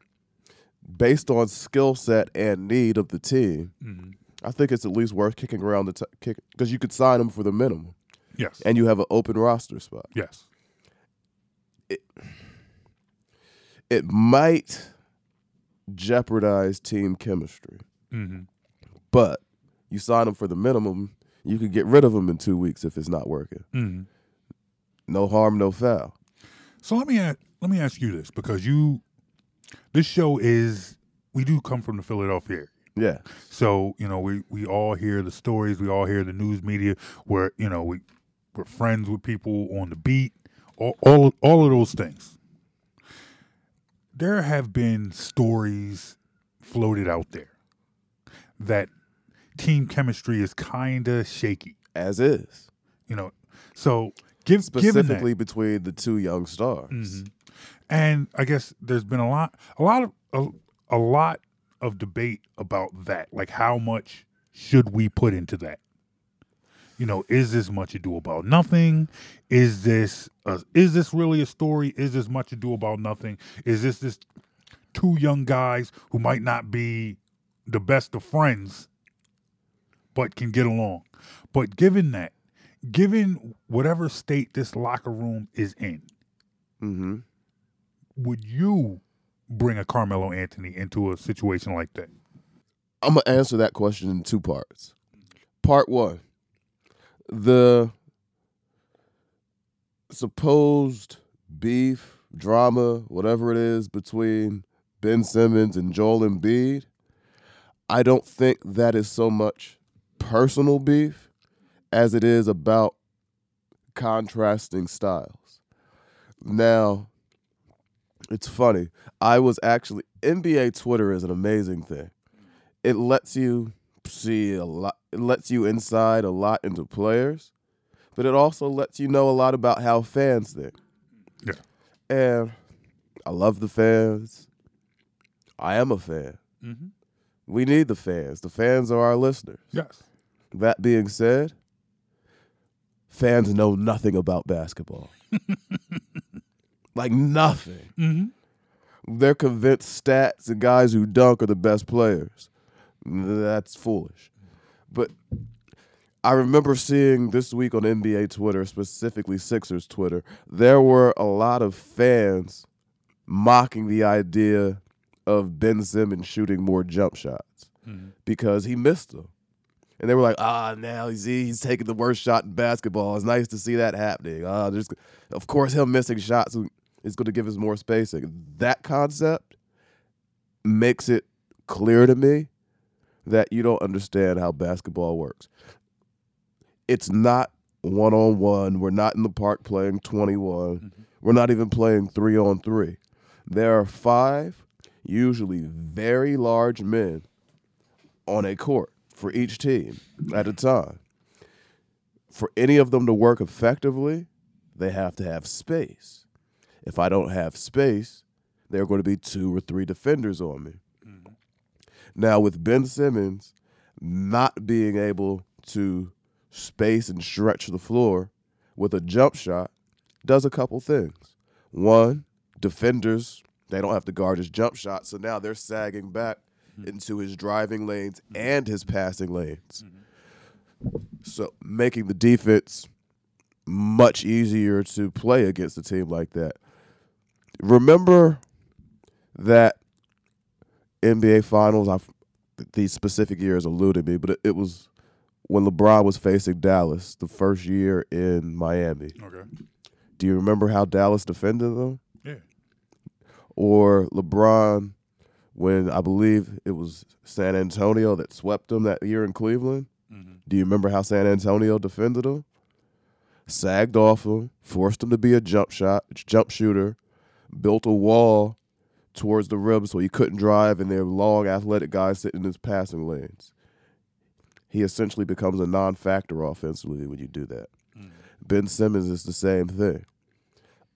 based on skill set and need of the team, Mhm. I think it's at least worth kicking around the t- kick because you could sign him for the minimum, Yes, and you have an open roster spot. yes. It might jeopardize team chemistry, Mm-hmm. but you sign him for the minimum, you can get rid of him in two weeks if it's not working. Mm-hmm. No harm, no foul. So let me ask, let me ask you this because you, this show is we do come from the Philadelphia area. Yeah, So you know we we all hear the stories, we all hear the news media where you know we we're friends with people on the beat, all all, all of those things. There have been stories floated out there that team chemistry is kind of shaky. as is You know, so give specifically between the two young stars. Mhm. And I guess there's been a lot, a lot of a, a lot of debate about that. Like, how much should we put into that? You know, is this much ado about nothing? Is this a, is this really a story? Is this much ado about nothing? Is this this two young guys who might not be the best of friends, but can get along? But given that, given whatever state this locker room is in, Mm-hmm. would you bring a Carmelo Anthony into a situation like that? I'm gonna answer that question in two parts. Part one, the supposed beef, drama, whatever it is between Ben Simmons and Joel Embiid. I don't think that is so much personal beef as it is about contrasting styles. Now, it's funny. I was actually NBA Twitter is an amazing thing. It lets you see a lot. It lets you inside a lot into players, but it also lets you know a lot about how fans think. Yeah. And I love the fans. I am a fan. Mm-hmm. We need the fans. The fans are our listeners. Yes. That being said, fans know nothing about basketball. like nothing. Mm-hmm. They're convinced stats and guys who dunk are the best players. That's foolish. But I remember seeing this week on NBA Twitter, specifically Sixers Twitter, there were a lot of fans mocking the idea of Ben Simmons shooting more jump shots because he missed them. And they were like, ah, now he's he's taking the worst shot in basketball. It's nice to see that happening. Ah, there's, of course, him missing shots is going to give us more spacing. That concept makes it clear to me that you don't understand how basketball works. It's not one on one. We're not in the park playing 21. We're not even playing three on three. There are five, usually very large men, on a court for each team at a time. For any of them to work effectively, they have to have space. If I don't have space, there are going to be two or three defenders on me. Mm-hmm. Now, with Ben Simmons not being able to space and stretch the floor with a jump shot does a couple things. One, defenders, they don't have to guard his jump shot, so now they're sagging back Mm-hmm. into his driving lanes mm-hmm. and his passing lanes. Mm-hmm. So making the defense much easier to play against a team like that. Remember that NBA Finals. I these specific years eluded me, but it, it was when LeBron was facing Dallas the first year in Miami. Okay. Do you remember how Dallas defended them? Yeah. Or LeBron when I believe it was San Antonio that swept them that year in Cleveland? Mm-hmm. Do you remember how San Antonio defended them? Sagged off him, forced him to be a jump shot, jump shooter, built a wall towards the rim so he couldn't drive, and they're long, athletic guys sitting in his passing lanes. He essentially becomes a non-factor offensively when you do that. Mm-hmm. Ben Simmons is the same thing.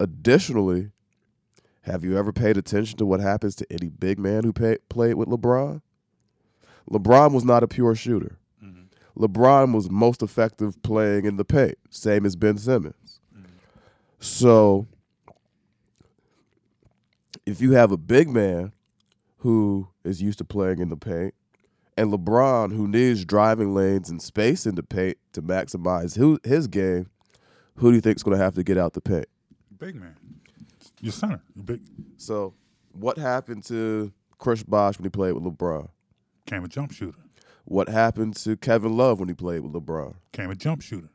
Additionally, have you ever paid attention to what happens to any big man who pay, played with LeBron? LeBron was not a pure shooter. Mm-hmm. LeBron was most effective playing in the paint, same as Ben Simmons. So, if you have a big man who is used to playing in the paint, and LeBron who needs driving lanes and space in the paint to maximize his game, who do you think is going to have to get out the paint? Big man. Your center. Your big So, what happened to Chris Bosh when he played with LeBron? came a jump shooter. What happened to Kevin Love when he played with LeBron? Came a jump shooter.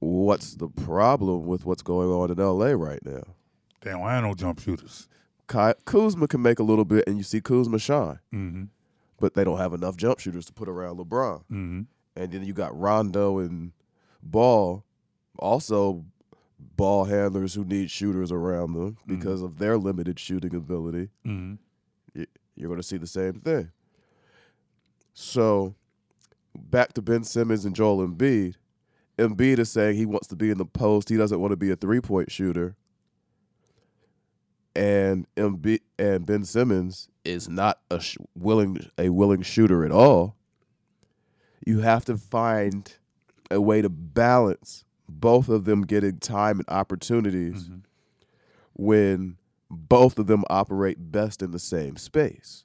What's the problem with what's going on in LA right now? They don't have no jump shooters. Kai, Kuzma can make a little bit, and you see Kuzma shine, Mm-hmm. but they don't have enough jump shooters to put around LeBron. Mm-hmm. And then you got Rondo and Ball, also ball handlers who need shooters around them because of their limited shooting ability. Mm-hmm. you're going to see the same thing. So, back to Ben Simmons and Joel Embiid. Embiid is saying he wants to be in the post. He doesn't want to be a three point shooter. And Embiid and Ben Simmons is not a sh- willing a willing shooter at all. You have to find a way to balance both of them getting time and opportunities mm-hmm. when both of them operate best in the same space.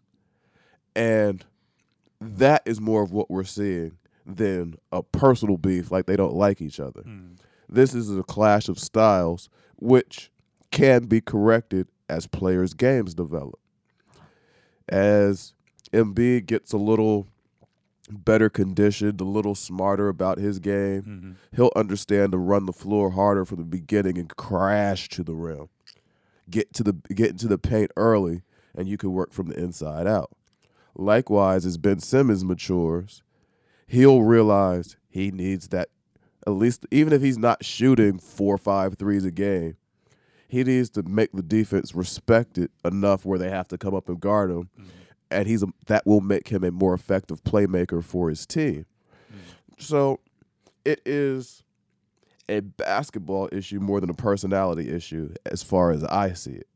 And that is more of what we're seeing than a personal beef like they don't like each other. Hmm. This is a clash of styles which can be corrected as players' games develop. As Embiid gets a little better conditioned, a little smarter about his game, mm-hmm. he'll understand to run the floor harder from the beginning and crash to the rim. Get to the get into the paint early, and you can work from the inside out. Likewise, as Ben Simmons matures, he'll realize he needs that at least even if he's not shooting four or five threes a game, he needs to make the defense respect it enough where they have to come up and guard him, mm-hmm. And he's a, that will make him a more effective playmaker for his team. Mm. So, it is a basketball issue more than a personality issue, as far as I see it.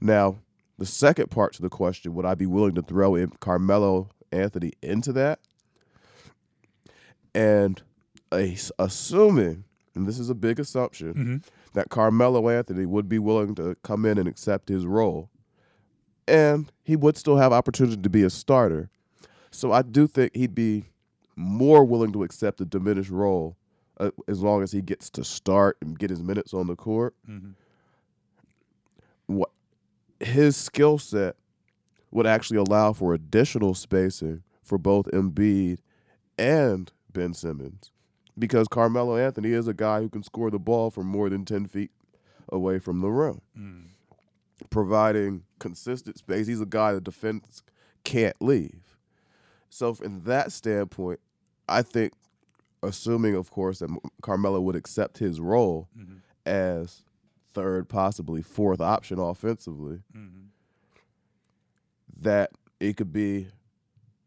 Now, the second part to the question: Would I be willing to throw in Carmelo Anthony into that? And a, assuming, and this is a big assumption, mm-hmm. that Carmelo Anthony would be willing to come in and accept his role, and he would still have opportunity to be a starter. So I do think he'd be more willing to accept a diminished role uh, as long as he gets to start and get his minutes on the court. What his skill set would actually allow for additional spacing for both Embiid and Ben Simmons because Carmelo Anthony is a guy who can score the ball from more than 10 feet away from the rim, providing consistent space. He's a guy the defense can't leave. So, from that standpoint, I think, assuming, of course, that Carmelo would accept his role mm-hmm. as third, possibly fourth option offensively, mm-hmm. that it could be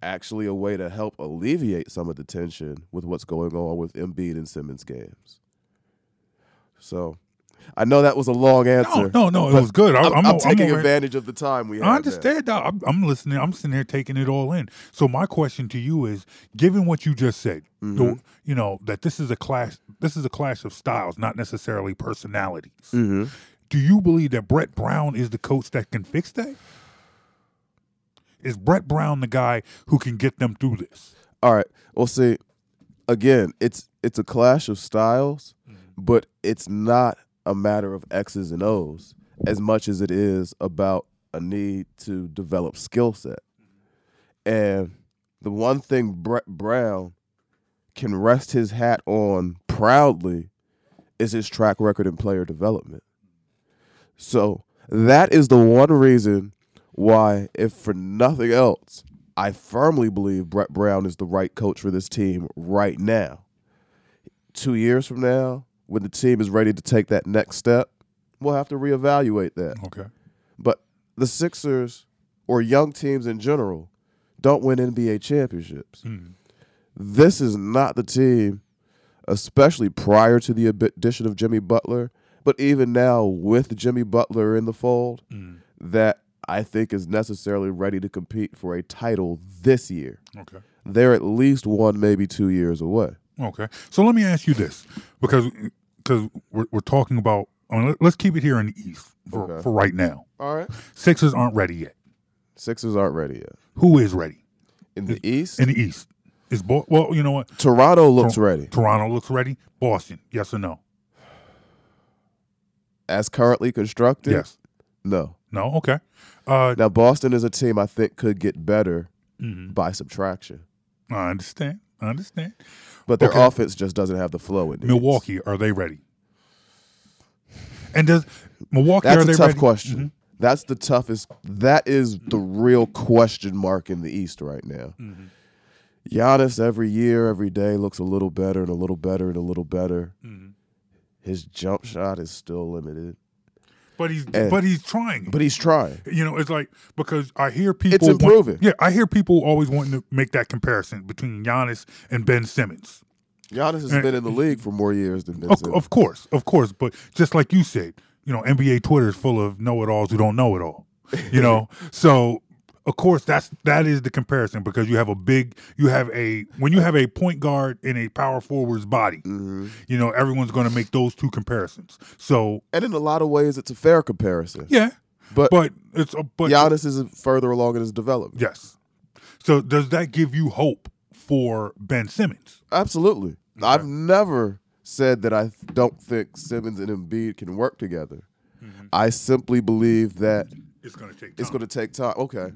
actually a way to help alleviate some of the tension with what's going on with Embiid and Simmons games. So, I know that was a long answer. no, no, no it was good. I- I'm, I'm- I'm I'm taking advantage of the time we have. I understand. dog. I'm, I'm listening. I'm sitting here taking it all in. So my question to you is, given what you just said, the- Mhm. you know that this is a clash. This is a clash of styles, not necessarily personalities. Mhm. Do you believe that Brett Brown is the coach that can fix that? Is Brett Brown the guy who can get them through this? All right. Well, see, again, it's it's a clash of styles, but it's not a matter of X's and O's as much as it is about a need to develop skill set. And the one thing Brett Brown can rest his hat on proudly is his track record in player development. So that is the one reason why, if for nothing else, I firmly believe Brett Brown is the right coach for this team right now. Two years from now, when the team is ready to take that next step, we'll have to reevaluate that. Okay. But the Sixers or young teams in general don't win NBA championships. Hmm. This is not the team, especially prior to the addition of Jimmy Butler, but even now with Jimmy Butler in the fold, hmm. that I think is necessarily ready to compete for a title this year. Okay. They're at least one, maybe two years away. Okay. So let me ask you this, because because we're, we're talking about. I mean, let- let's keep it here in the East for, Okay. for right now. All right. Sixers aren't ready yet. Sixers aren't ready yet. Who is ready In the East? in the East? Is Bo- well, you know what? Toronto looks Tor- ready. Toronto looks ready. Boston, yes or no? As currently constructed? Yes. No. No. Okay. Uh, Now Boston is a team I think could get better Mhm. by subtraction. I understand. I understand. But their Okay. offense just doesn't have the flow in it. Milwaukee, are they ready? And does Milwaukee? Are they? That's a tough ready? question. Mhm. That's the toughest. That is the real question mark in the East right now. Mhm. Giannis every year, every day looks a little better and a little better and a little better. Mhm. His jump shot is still limited, But he's And- but he's trying. but he's trying. You know, it's like because I hear people It's want- improving. yeah, I hear people always wanting to make that comparison between Giannis and Ben Simmons. Giannis has And- been in the league for more years than Ben Of, Simmons. of course, of course, but just like you said, you know, NBA Twitter is full of know-it-alls who don't know it all. You know, so of course that's that is the comparison because you have a big, you have a when you have a point guard in a power forward's body, Mm-hmm. you know, everyone's going to make those two comparisons. So And in a lot of ways, it's a fair comparison. yeah, But, but it's a, but Giannis is further along in his development. yes. So does that give you hope for Ben Simmons? Absolutely. I've never said that I don't think Simmons and Embiid can work together. I simply believe that It's going to take. Time. It's going to take time. Okay.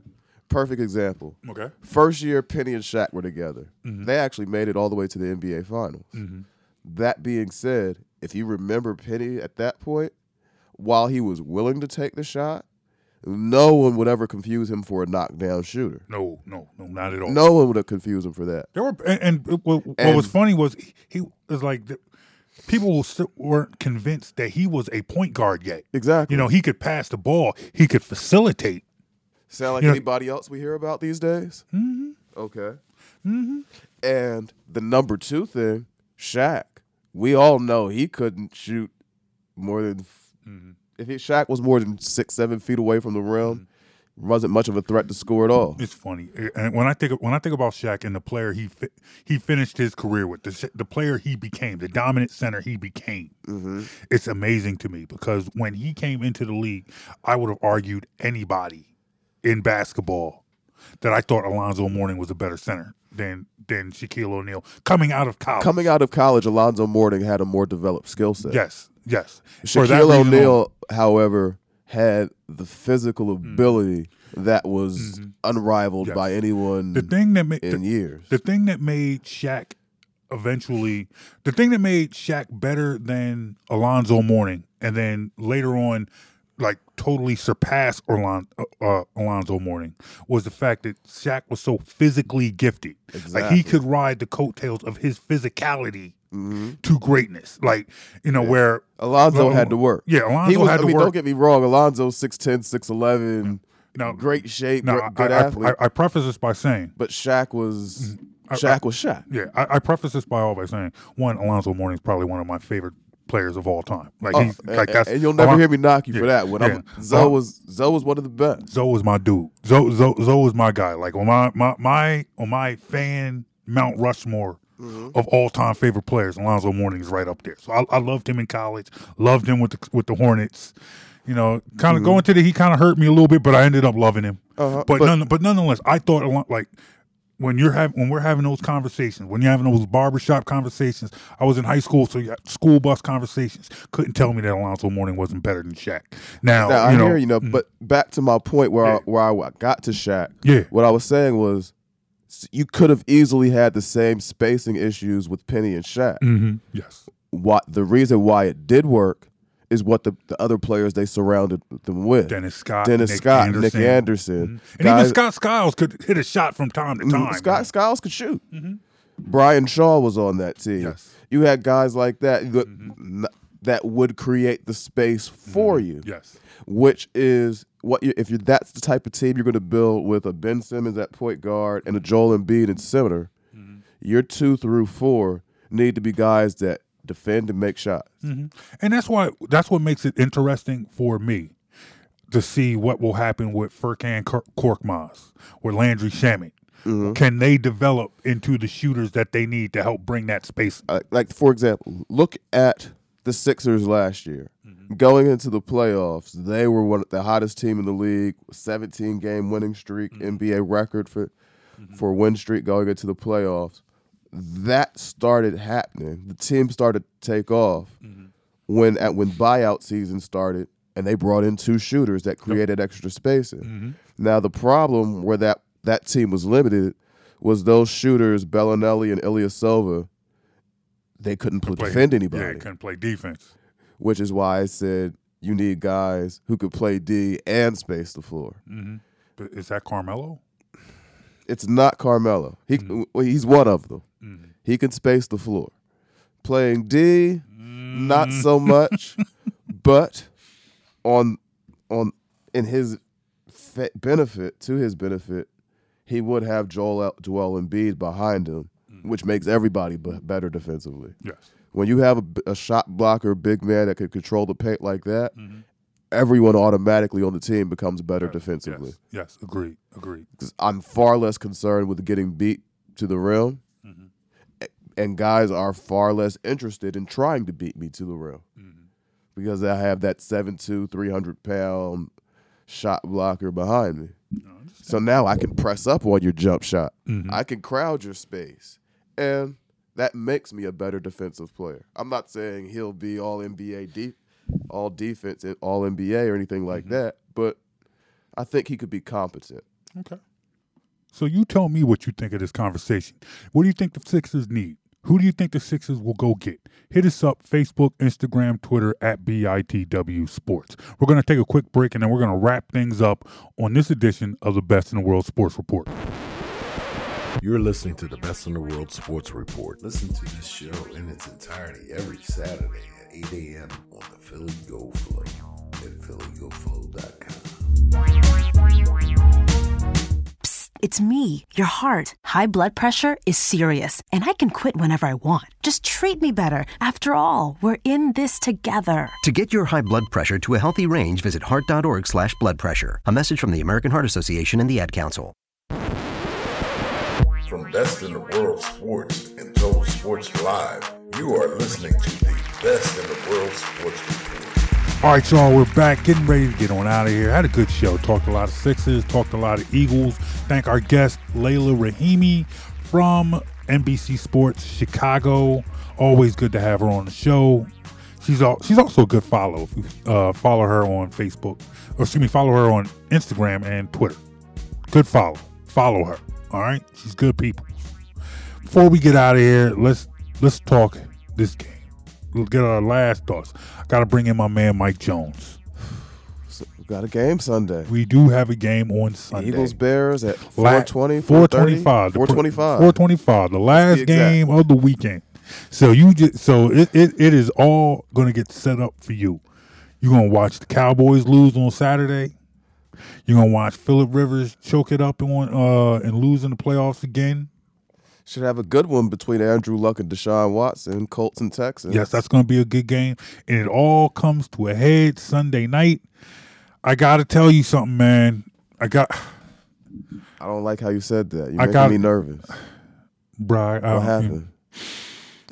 Perfect example. Okay. First year, Penny and Shaq were together. Mhm. They actually made it all the way to the NBA Finals. Mhm. That being said, if you remember Penny at that point, while he was willing to take the shot, no one would ever confuse him for a knockdown shooter. No, no, no, not at all. No one would have confused him for that. There were, and, and what, what And- was funny was he, he was like, the, people weren't convinced that he was a point guard yet. Exactly. You know, he could pass the ball, he could facilitate. Sound like You know- anybody else we hear about these days? Mm-hmm. Okay. Mm-hmm. And the number two thing, Shaq. We all know he couldn't shoot more than Mm-hmm. if he, Shaq was more than six, seven feet away from the rim, wasn't much of a threat to score at all. It's funny, and when I think when I think about Shaq and the player he fi- he finished his career with, the the player he became, the dominant center he became, Mm-hmm. it's amazing to me because when he came into the league, I would have argued anybody in basketball that I thought Alonzo Mourning was a better center than than Shaquille O'Neal coming out of college. Coming out of college, Alonzo Mourning had a more developed skill set. Yes, yes. Shaquille O'Neal, however, had the physical Mm. ability that was unrivaled Mm-hmm. Yes. by anyone the thing that made in the, years. the thing that made Shaq eventually the thing that made Shaq better than Alonzo Mourning and then later on totally surpass Orlon, uh, uh, Alonzo Mourning was the fact that Shaq was so physically gifted. Like he could ride the coattails of his physicality Mm-hmm. to greatness. Like, you know, where Alonzo had to work. Yeah, Alonzo was, had I to mean, work. Don't get me wrong. Alonzo 6'10", 6'11", No, great shape, no, great, good I, I, athlete. I, I preface this by saying but Shaq was I- Shaq I- was Shaq. Yeah, I, I preface this by all by saying one, Alonzo Mourning is probably one of my favorite players of all time. Like Oh, he's and, like that's and you'll never oh, hear me knock you for that. When yeah. I'm Zoe was Zoe was one of the best. Zoe was my dude. Zoe Zoe, Zoe was my guy. Like on my my my on my fan Mount Rushmore Mm-hmm. of all time favorite players, Alonzo Mourning is right up there. So I, I loved him in college. Loved him with the with the Hornets. You know, kind of going to the he kind of hurt me a little bit, but I ended up loving him. Uh-huh, But, but- none, but nonetheless, I thought like when you're having when we're having those conversations, when you're having those barbershop conversations. I was in high school, so you got school bus conversations. Couldn't tell me that Alonzo Mourning wasn't better than Shaq. Now, Now, you I know, hear you know, but back to my point where Yeah. I, where I got to Shaq. Yeah. What I was saying was, you could have easily had the same spacing issues with Penny and Shaq. hmm yes, What the reason why it did work is what the, the other players they surrounded them with. Dennis Scott, Dennis Nick Scott, Anderson. Nick Anderson, Mhm. and even Scott Skiles could hit a shot from time to Mm, time. Scott Skiles could shoot. Brian Shaw was on that team. Yes. You had guys like that that, n- that would create the space for you. Yes. Which is what you, if you that's the type of team you're going to build with a Ben Simmons at point guard and a Joel Embiid at center. Your two through four need to be guys that defend and make shots. hmm And that's why that's what makes it interesting for me to see what will happen with Furkan Kor- Korkmaz, with Landry Shamet. Mm-hmm. Can they develop into the shooters that they need to help bring that space? Uh, like for example, look at the Sixers last year. Going into the playoffs, they were one of the hottest team in the league, 17 game winning streak, NBA record for for win streak going into the playoffs. That started happening. The team started to take off mm-hmm. when at when buyout season started and they brought in two shooters that created extra spacing. Mm-hmm. Now the problem where that that team was limited was those shooters, Belinelli and Ilyasova, they couldn't Play- defend anybody. Yeah, couldn't play defense. which is why I said you need guys who could play D and space the floor. hmm But is that Carmelo? It's not Carmelo. He mm-hmm. well, he's one of them. He can space the floor. Playing D, not so mm. much, but on on in his fe- benefit to his benefit, he would have Joel Joel Embiid behind him, mm. which makes everybody b- better defensively. Yes. When you have a shot blocker, big man that can control the paint like that, mm-hmm. everyone automatically on the team becomes better defensively. Yes, agreed, agreed. 'Cause I'm far less concerned with getting beat to the rim, A- and guys are far less interested in trying to beat me to the rim mm-hmm. because I have that 7'2", 300 pound shot blocker behind me. So now I can press up on your jump shot. Mm-hmm. I can crowd your space, and that makes me a better defensive player. I'm not saying he'll be all NBA deep, all defense, and all NBA or anything like mm-hmm. that, but I think he could be competent. Okay. So you tell me what you think of this conversation. What do you think the Sixers need? Who do you think the Sixers will go get? Hit us up, Facebook, Instagram, Twitter, at BITW Sports. We're going to take a quick break and then we're going to wrap things up on this edition of the Best in the World Sports Report. You're listening to the Best in the World Sports Report. Listen to this show in its entirety every Saturday at 8 a.m. on the Philly Go Flow at phillygoflow.com. It's me, your heart. High blood pressure is serious, and I can quit whenever I want. Just treat me better. After all, we're in this together. To get your high blood pressure to a healthy range, visit heart.org slash blood pressure. A message from the American Heart Association and the Ad Council. From Best in the World Sports and Total Sports Live, you are listening to the Best in the World Sports Report. All right, y'all, we're back, getting ready to get on out of here. Had a good show. Talked a lot of Sixers, talked a lot of Eagles. Thank our guest, Leila Rahimi from NBC Sports Chicago. Always good to have her on the show. She's all, she's also a good follow. Uh, follow her on Facebook, or excuse me, follow her on Instagram and Twitter. Good follow. Follow her. All right, she's good people. Before we get out of here, let's let's talk this game. We'll get our last thoughts. I got to bring in my man Mike Jones. So we got a game Sunday. We do have a game on Sunday. Eagles Bears at 420, 425, 425. 425. The last game of the weekend. So you just so it, it, it is all gonna get set up for you. You're gonna watch the Cowboys lose on Saturday. You're gonna watch Philip Rivers choke it up on uh and lose in the playoffs again. Should have a good one between Andrew Luck and Deshaun Watson, Colts and Texans. Yes, that's going to be a good game. And it all comes to a head Sunday night. I got to tell you something, man. I got. I don't like how you said that. You're I making got- me nervous. Bri, I, What happened?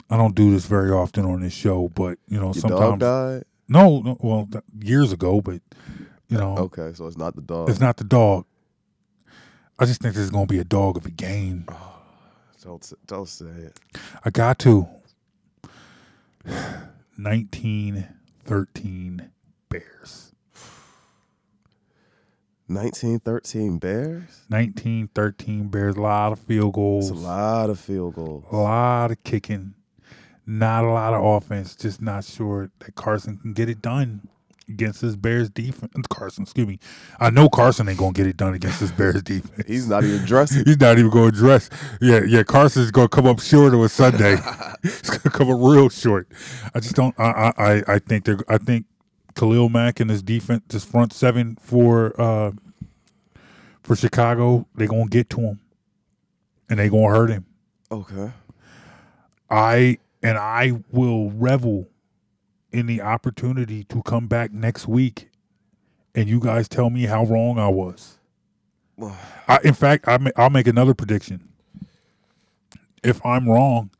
I don't do this very often on this show, but you know Your sometimes. dog died? No, no, well, years ago, but you know, Okay, so it's not the dog. it's not the dog. I just think this is going to be a dog of a game. Don't s- don't say it. I got to. 1913 Bears. 1913 Bears. 1913 Bears. A lot of field goals. It's a lot of field goals. A lot of kicking. Not a lot of offense. Just not sure that Carson can get it done against this Bears defense. Carson, excuse me. I know Carson ain't gonna get it done against this Bears defense. He's not even dressing. He's not even going to dress. Yeah, yeah. Carson's going to come up short on a Sunday. He's going to come up real short. I just don't. I, I, I- think they're. I think Khalil Mack and his defense, this front seven for uh for Chicago, they're going to get to him, and they're going to hurt him. Okay. I and I will revel in the opportunity to come back next week, and you guys tell me how wrong I was. I, in fact, I ma- I'll make another prediction. If I'm wrong,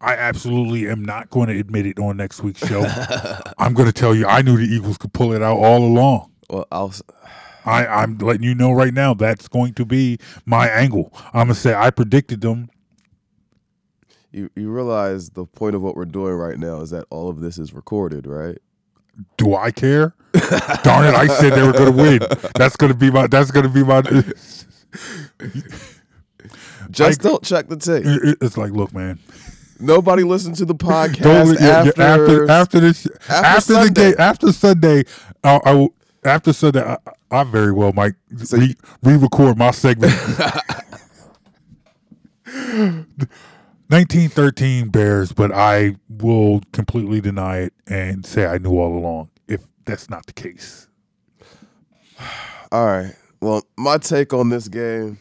I absolutely am not going to admit it on next week's show. I'm going to tell you I knew the Eagles could pull it out all along. Well, I'll. I, I'm letting you know right now that's going to be my angle. I'm gonna say I predicted them. You you realize the point of what we're doing right now is that all of this is recorded, right? Do I care? Darn it! I said they were going to win. That's going to be my. That's going to be my. Just I- don't check the tape. It- it- It's like, look, man. Nobody listened to the podcast Don't- after, after after this after after, the game after Sunday. I, I after Sunday. I, I very well might re, re-record my segment. 1913 Bears, but I will completely deny it and say I knew all along if that's not the case. All right. Well, my take on this game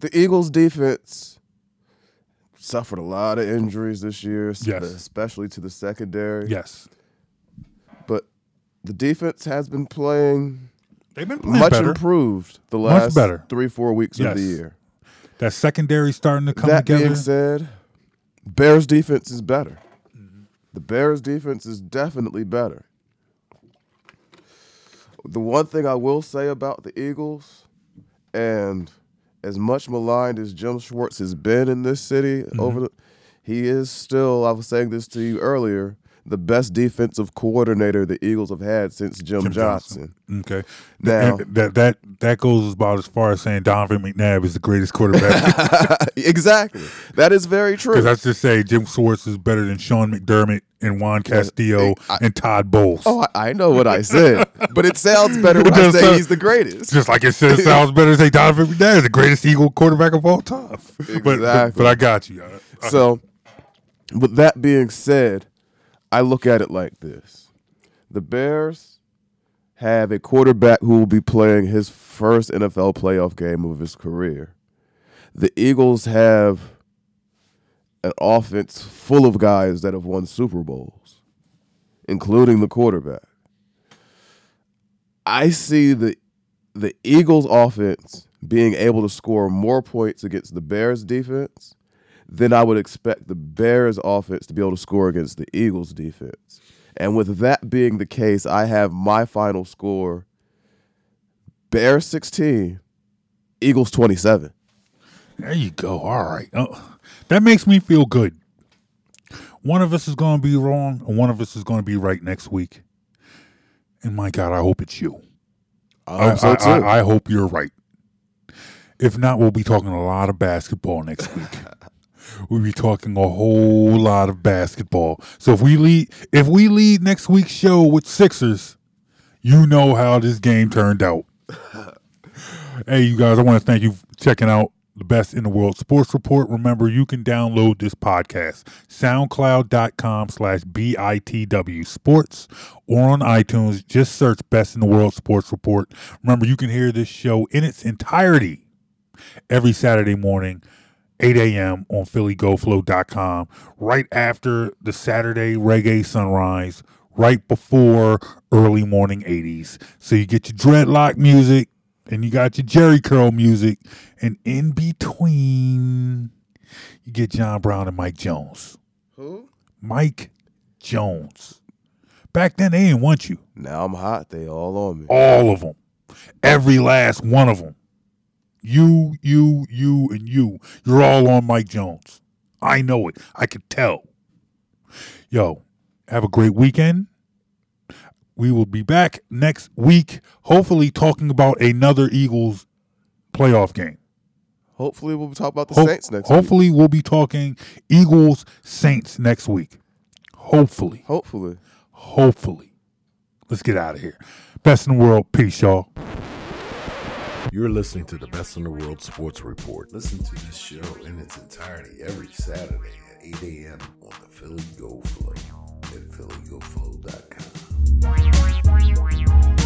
the Eagles defense suffered a lot of injuries this year, Yes. especially to the secondary. Yes. But the defense has been playing They've been much better. improved the last three, four weeks of the year. That secondary starting to come that together. being said, Bears defense is better. The Bears defense is definitely better. The one thing I will say about the Eagles, and as much maligned as Jim Schwartz has been in this city Mm-hmm. over the, he is still. I was saying this to you earlier. The best defensive coordinator the Eagles have had since Jim, Jim Johnson. Okay. Now- And that that that goes about as far as saying Donovan McNabb is the greatest quarterback. exactly. That is very true. Because let's just say Jim Schwartz is better than Sean McDermott and Juan Castillo and Todd Bowles. Oh, I, I know what I said, but it sounds better when I say sound- he's the greatest. Just like it says, sounds better to say Donovan McNabb is the greatest Eagle quarterback of all time. But, but, Exactly. but I got you. I- I- So, with that being said, I look at it like this: the Bears have a quarterback who will be playing his first NFL playoff game of his career. The Eagles have an offense full of guys that have won Super Bowls, including the quarterback. I see the the Eagles offense being able to score more points against the Bears defense than I would expect the Bears offense to be able to score against the Eagles defense. And with that being the case, I have my final score Bears 16, Eagles 27. There you go. All right. Oh, that makes me feel good. One of us is going to be wrong, and one of us is going to be right next week. And my God, I hope it's you. I hope so, too. I, I hope you're right. If not, we'll be talking a lot of basketball next week. we'll be talking a whole lot of basketball. So if we lead, if we lead next week's show with Sixers, you know how this game turned out. hey, you guys, I want to thank you for checking out the best in the world sports report. Remember, you can download this podcast, soundcloud.com slash BITW sports, or on iTunes. Just search best in the world sports report. Remember, you can hear this show in its entirety every Saturday morning 8 a.m. on PhillyGoFlow.com, right after the Saturday reggae sunrise, right before early morning 80s. So you get your dreadlock music and you got your Jheri Curl music, and in between, you get John Brown and Mike Jones. Who? Mike Jones. Back then, they didn't want you. Now I'm hot. They all on me. All of them. Every last one of them. You, you, you, and you. You're all on Mike Jones. I know it. I could tell. Yo, have a great weekend. We will be back next week, hopefully talking about another Eagles playoff game. Hopefully, we'll talk about the Ho- Saints next week. Hopefully, we'll be talking Eagles Saints next week. Hopefully. Hopefully. Hopefully. Let's get out of here. Best in the world. Peace, y'all. You're listening to the Best in the World Sports Report. Listen to this show in its entirety every Saturday at 8 a.m. on the Philly Go Flow at phillygoflow.com.